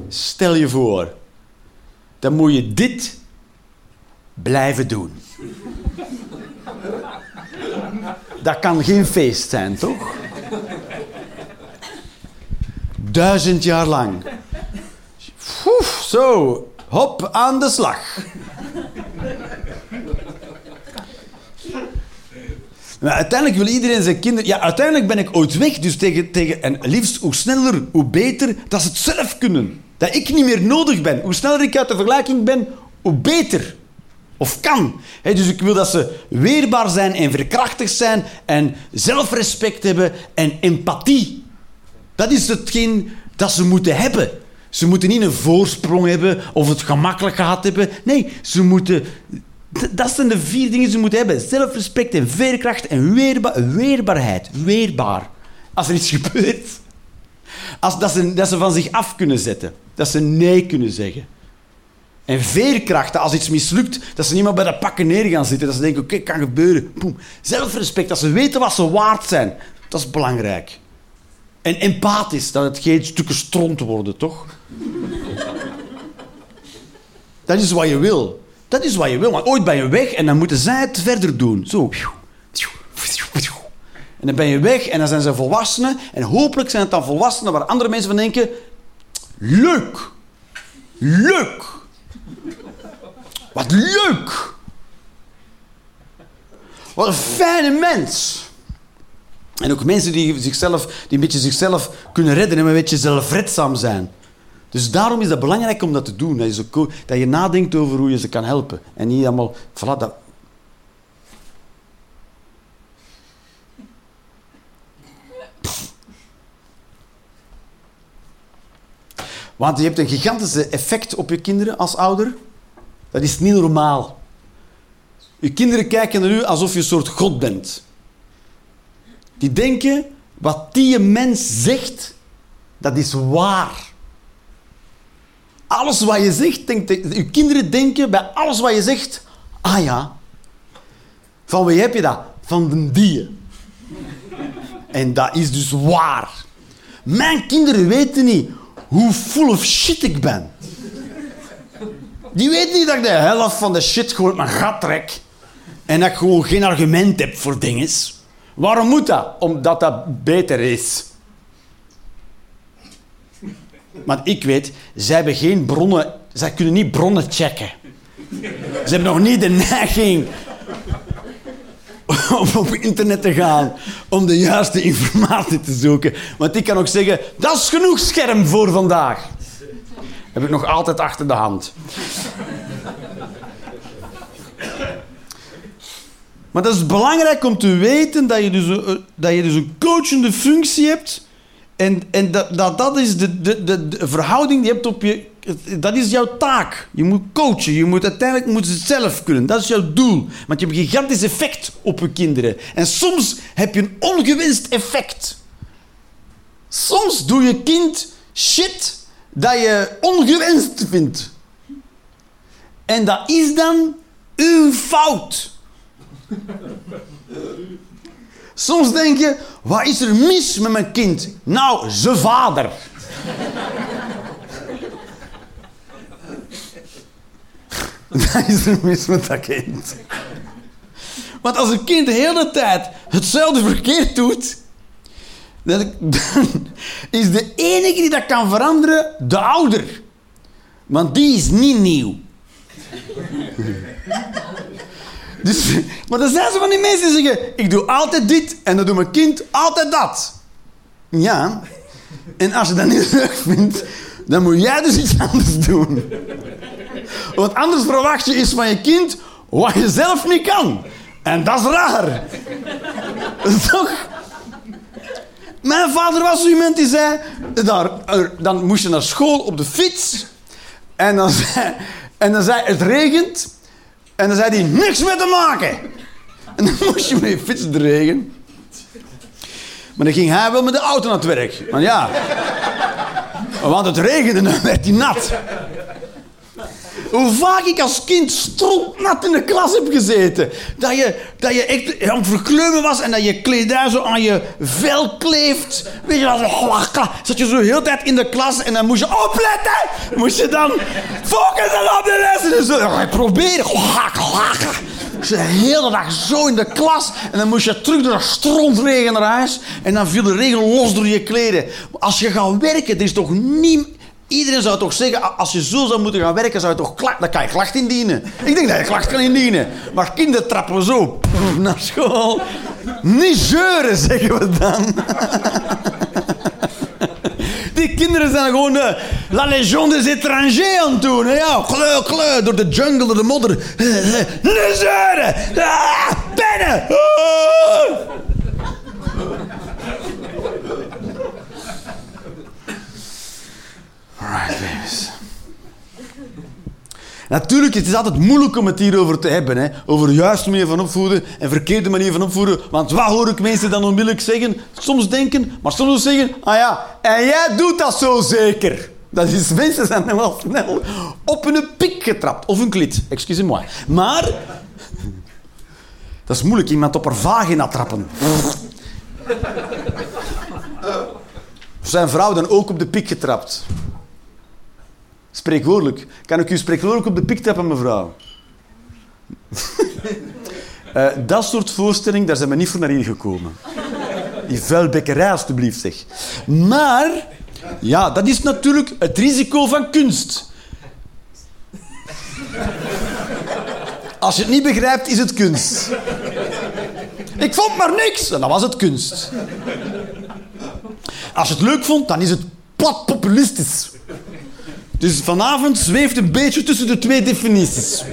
Stel je voor. Dan moet je dit blijven doen. Dat kan geen feest zijn, toch? Duizend jaar lang. Zo, hop, aan de slag. Uiteindelijk wil iedereen zijn kinderen... Ja, uiteindelijk ben ik ooit weg. Dus tegen, tegen... En liefst hoe sneller, hoe beter, dat ze het zelf kunnen. Dat ik niet meer nodig ben. Hoe sneller ik uit de vergelijking ben, hoe beter. Of kan. Dus ik wil dat ze weerbaar zijn en verkrachtigd zijn en zelfrespect hebben en empathie. Dat is hetgeen dat ze moeten hebben. Ze moeten niet een voorsprong hebben of het gemakkelijk gehad hebben. Nee, ze moeten... Dat zijn de vier dingen die ze moeten hebben. Zelfrespect en veerkracht en weerba weerbaarheid. Weerbaar. Als er iets (laughs) gebeurt. Als, dat, ze, dat ze van zich af kunnen zetten. Dat ze nee kunnen zeggen. En veerkracht, dat als iets mislukt, dat ze niet meer bij de pakken neer gaan zitten. Dat ze denken, oké, kan gebeuren. Boem. Zelfrespect, dat ze weten wat ze waard zijn. Dat is belangrijk. En empathisch, dat het geen stukken stront worden, toch? dat is wat je wil. Dat is wat je wil. Maar ooit ben je weg en dan moeten zij het verder doen. Zo. En dan ben je weg en dan zijn ze volwassenen. En hopelijk zijn het dan volwassenen waar andere mensen van denken... Leuk. Leuk. Wat leuk. Wat een fijne mens. En ook mensen die, zichzelf, die een beetje zichzelf kunnen redden en een beetje zelfredzaam zijn. Dus daarom is het belangrijk om dat te doen. Dat je, dat je nadenkt over hoe je ze kan helpen. En niet allemaal... Voilà, dat... Want je hebt een gigantische effect op je kinderen als ouder. Dat is niet normaal. Je kinderen kijken naar u alsof je een soort god bent. Die denken, wat die mens zegt, dat is waar. Alles wat je zegt, denkt, je kinderen denken bij alles wat je zegt, ah ja, van wie heb je dat? Van de die. En dat is dus waar. Mijn kinderen weten niet hoe full of shit ik ben. Die weten niet dat ik de helft van de shit gewoon mijn gat trek. En dat ik gewoon geen argument heb voor dingen. Waarom moet dat? Omdat dat beter is. Want ik weet, zij hebben geen bronnen... Zij kunnen niet bronnen checken. Ze hebben nog niet de neiging (laughs) om op internet te gaan om de juiste informatie te zoeken. Want ik kan ook zeggen, dat is genoeg scherm voor vandaag. Heb ik nog altijd achter de hand. Maar dat is belangrijk om te weten dat je dus een, dat je dus een coachende functie hebt. En, en dat, dat, dat is de, de, de, de verhouding die je hebt op je... Dat is jouw taak. Je moet coachen. Je moet, uiteindelijk moet ze zelf kunnen. Dat is jouw doel. Want je hebt een gigantisch effect op je kinderen. En soms heb je een ongewenst effect. Soms doe je kind shit dat je ongewenst vindt. En dat is dan uw fout. Soms denk je, wat is er mis met mijn kind? Nou, zijn vader. (laughs) Wat is er mis met dat kind? Want als een kind de hele tijd hetzelfde verkeerd doet, dan dan (laughs) is de enige die dat kan veranderen de ouder. Want die is niet nieuw. (laughs) Dus, maar dan zijn ze van die mensen die zeggen: Ik doe altijd dit en dan doet mijn kind altijd dat. Ja, en als je dat niet leuk vindt, dan moet jij dus iets anders doen. Want anders verwacht je iets van je kind wat je zelf niet kan. En dat is raar. (laughs) Toch? Mijn vader was zo iemand die zei... Daar, dan moest je naar school op de fiets. En dan zei, en dan zei het regent. En dan zei hij, niks mee te maken. En dan moest je met je fiets in de regen. Maar dan ging hij wel met de auto naar het werk. Want ja... Want het regende en dan werd hij nat. Hoe vaak ik als kind strontnat in de klas heb gezeten. Dat je, dat je echt aan het verkleumen was en dat je kledij zo aan je vel kleeft. Weet je wel, zo, zat je zo heel tijd in de klas en dan moest je opletten. Moest je dan focussen op de les. En zo, ja, proberen. Ze de hele dag zo in de klas en dan moest je terug door de strontregen naar huis en dan viel de regen los door je kleden. Als je gaat werken, er is toch niet... Iedereen zou toch zeggen, als je zo zou moeten gaan werken, zou je toch klacht, dan kan je klacht indienen. Ik denk dat je klacht kan indienen. Maar kinderen trappen zo (laughs) naar school. Niet zeuren, zeggen we dan. (laughs) Die kinderen zijn gewoon de La Légion des étrangers aan het doen. Ja, kleur, door de jungle, door de modder. (laughs) Niet zeuren! Ah, pennen! Ah. Alright, babies. Natuurlijk, het is altijd moeilijk om het hierover te hebben. Hè? Over de juiste manier van opvoeden en verkeerde manier van opvoeden. Want wat hoor ik mensen dan onmiddellijk zeggen? Soms denken, maar soms zeggen... Ah ja, en jij doet dat zo zeker. Dat is, (laughs) mensen zijn wel snel op hun pik getrapt. Of een klit, excusez-moi. Maar... Dat is moeilijk, iemand op haar vagina trappen. Zijn vrouw dan ook op de pik getrapt? Spreekwoordelijk. Kan ik u spreekwoordelijk op de pik tappen, mevrouw? uh, (laughs) dat soort voorstelling, daar zijn we niet voor naar hier gekomen. Die vuilbekkerij, alstublieft, zeg. Maar, ja, dat is natuurlijk het risico van kunst. Als je het niet begrijpt, is het kunst. Ik vond maar niks, en dan was het kunst. Als je het leuk vond, dan is het plat populistisch. Dus vanavond zweeft een beetje tussen de twee definities.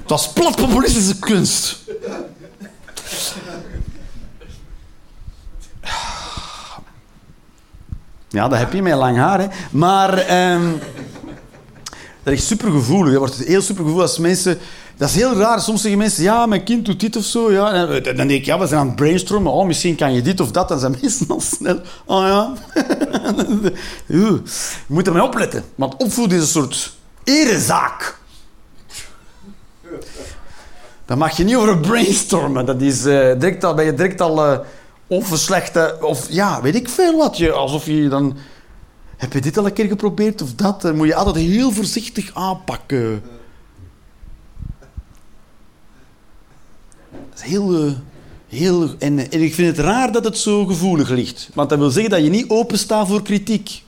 Het was plat populistische kunst. Ja, dat heb je met lang haar, hè. Maar um, dat is supergevoelig. Dat wordt heel supergevoelig als mensen... Dat is heel raar. Soms zeggen mensen, ja, mijn kind doet dit of zo. Ja. En dan denk ik, ja, we zijn aan het brainstormen. Oh, misschien kan je dit of dat. Dan zijn (laughs) mensen al snel... Oh ja. (laughs) je moet ermee opletten. Want opvoeden is een soort erezaak. Dan mag je niet over brainstormen. Dat is uh, direct al, ben je direct al uh, of een slechte... Of ja, weet ik veel wat. Je, alsof je dan... Heb je dit al een keer geprobeerd of dat? Dan moet je altijd heel voorzichtig aanpakken. Dat is heel... Uh, heel en, en, ik vind het raar dat het zo gevoelig ligt. Want dat wil zeggen dat je niet openstaat voor kritiek.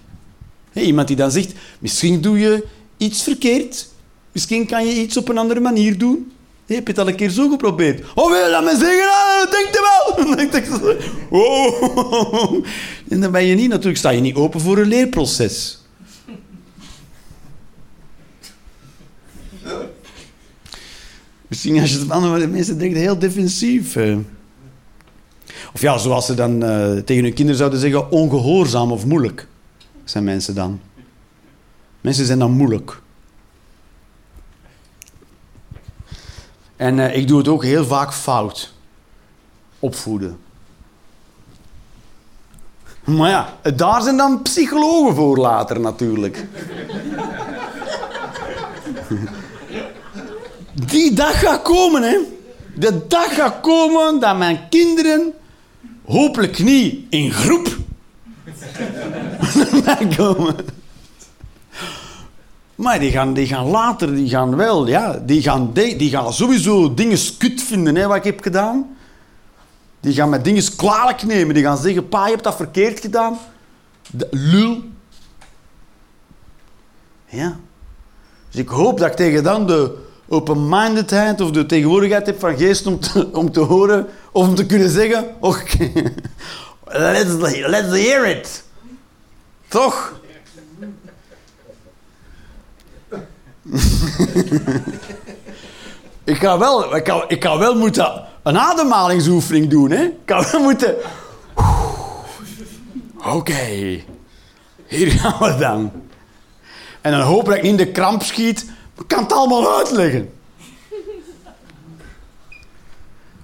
Iemand die dan zegt, misschien doe je iets verkeerd. Misschien kan je iets op een andere manier doen. Je het al een keer zo geprobeerd? Oh, wil je dat me zeggen? Ah, denk je wel. (laughs) Dan denk zo, oh. En dan ben je niet, natuurlijk sta je niet open voor een leerproces. Misschien als je het van de mensen denkt, heel defensief. Of ja, zoals ze dan uh, tegen hun kinderen zouden zeggen, ongehoorzaam of moeilijk. Zijn mensen dan. Mensen zijn dan moeilijk. En uh, ik doe het ook heel vaak fout. Opvoeden. Maar ja, daar zijn dan psychologen voor later natuurlijk. (laughs) Die dag gaat komen, hè. De dag gaat komen dat mijn kinderen, hopelijk niet in groep, (laughs) naar komen. Maar die gaan, die gaan later, die gaan wel, ja, die gaan, die gaan sowieso dingen kut vinden, hè, wat ik heb gedaan. Die gaan met dingen kwalijk nemen. Die gaan zeggen, pa, je hebt dat verkeerd gedaan. De, lul. Ja. Dus ik hoop dat ik tegen dan de open-mindedheid of de tegenwoordigheid heb van geest om te, (laughs) om te horen of om te kunnen zeggen, oké, (laughs) let's, let's hear it. Toch? (laughs) ik, ga wel, ik, ga, ik wel moeten een ademhalingsoefening doen. Hè? Ik ga wel moeten... Oké, hier gaan we dan. En dan hoop dat ik niet in de kramp schiet. Ik kan het allemaal uitleggen.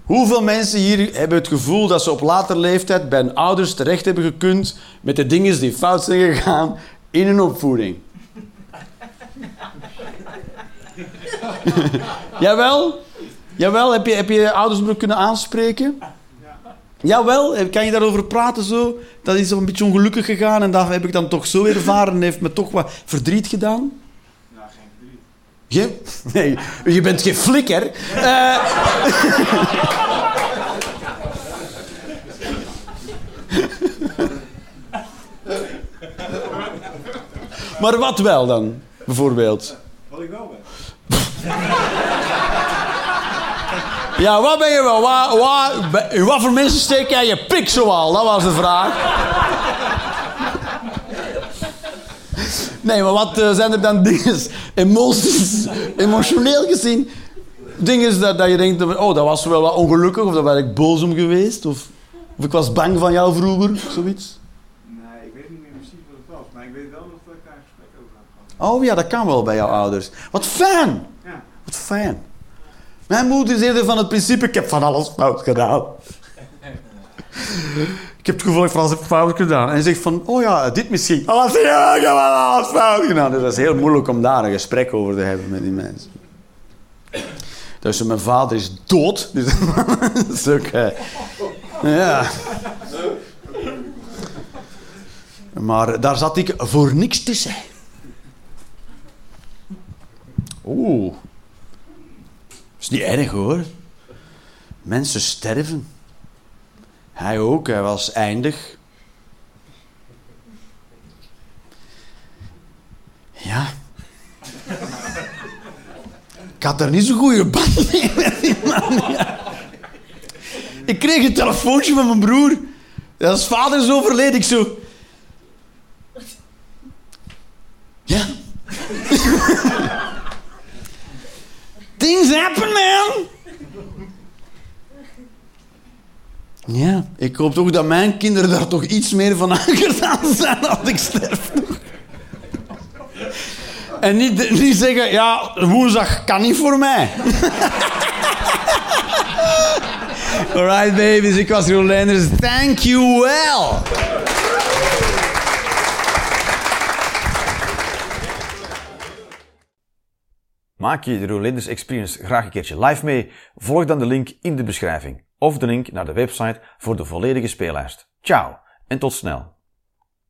Hoeveel mensen hier hebben het gevoel dat ze op later leeftijd bij hun ouders terecht hebben gekund met de dingen die fout zijn gegaan in hun opvoeding? (laughs) Jawel? Jawel, heb je, heb je je ouders nog kunnen aanspreken? Jawel, kan je daarover praten zo? Dat is een beetje ongelukkig gegaan en dat heb ik dan toch zo ervaren en heeft me toch wat verdriet gedaan? Nou, geen verdriet. Je, nee, je bent geen flikker. Eh. (laughs) maar wat wel dan, bijvoorbeeld? Wat ik wel ben. (laughs) Ja, wat ben je wel? Waar, waar, in wat voor mensen steek jij je pik zoal? Dat was de vraag. (laughs) Nee, maar wat eh, zijn er dan dingen, (laughs) emoties, emotioneel gezien, dingen dat, dat je denkt, oh, dat was wel wat ongelukkig, of daar ben ik boos om geweest, of, of ik was bang van jou vroeger, zoiets? Nee, ik weet niet meer precies wat het was. Maar ik weet wel dat ik daar een gesprek over had. Oh ja, dat kan wel bij jouw ouders. Wat fijn! Fijn. Mijn moeder is eerder van het principe, ik heb van alles fout gedaan. ik heb het gevoel, ik van alles fout gedaan. En ze zegt van, oh ja, dit misschien. Oh, je? Ja, ik heb van alles fout gedaan. Dus dat is heel moeilijk om daar een gesprek over te hebben met die mensen. Dus mijn vader is dood. (laughs) Dus dat is ook... ja. Maar daar zat ik voor niks tussen. Oeh. Is niet erg hoor. Mensen sterven. Hij ook, hij was eindig. Ja. Ik had er niet zo'n goede band mee met die man. Ik kreeg een telefoontje van mijn broer. Dat is vader is overleden. Ik zo... Ja. Things happen, man. Ja, ik hoop toch dat mijn kinderen daar toch iets meer van aangedaan zijn als ik sterf. En niet, niet zeggen, ja, woensdag kan niet voor mij. Alright, babies, ik was Jeroen Leenders. Thank you well. Maak je de Rolanders Experience graag een keertje live mee? Volg dan de link in de beschrijving of de link naar de website voor de volledige speellijst. Ciao en tot snel.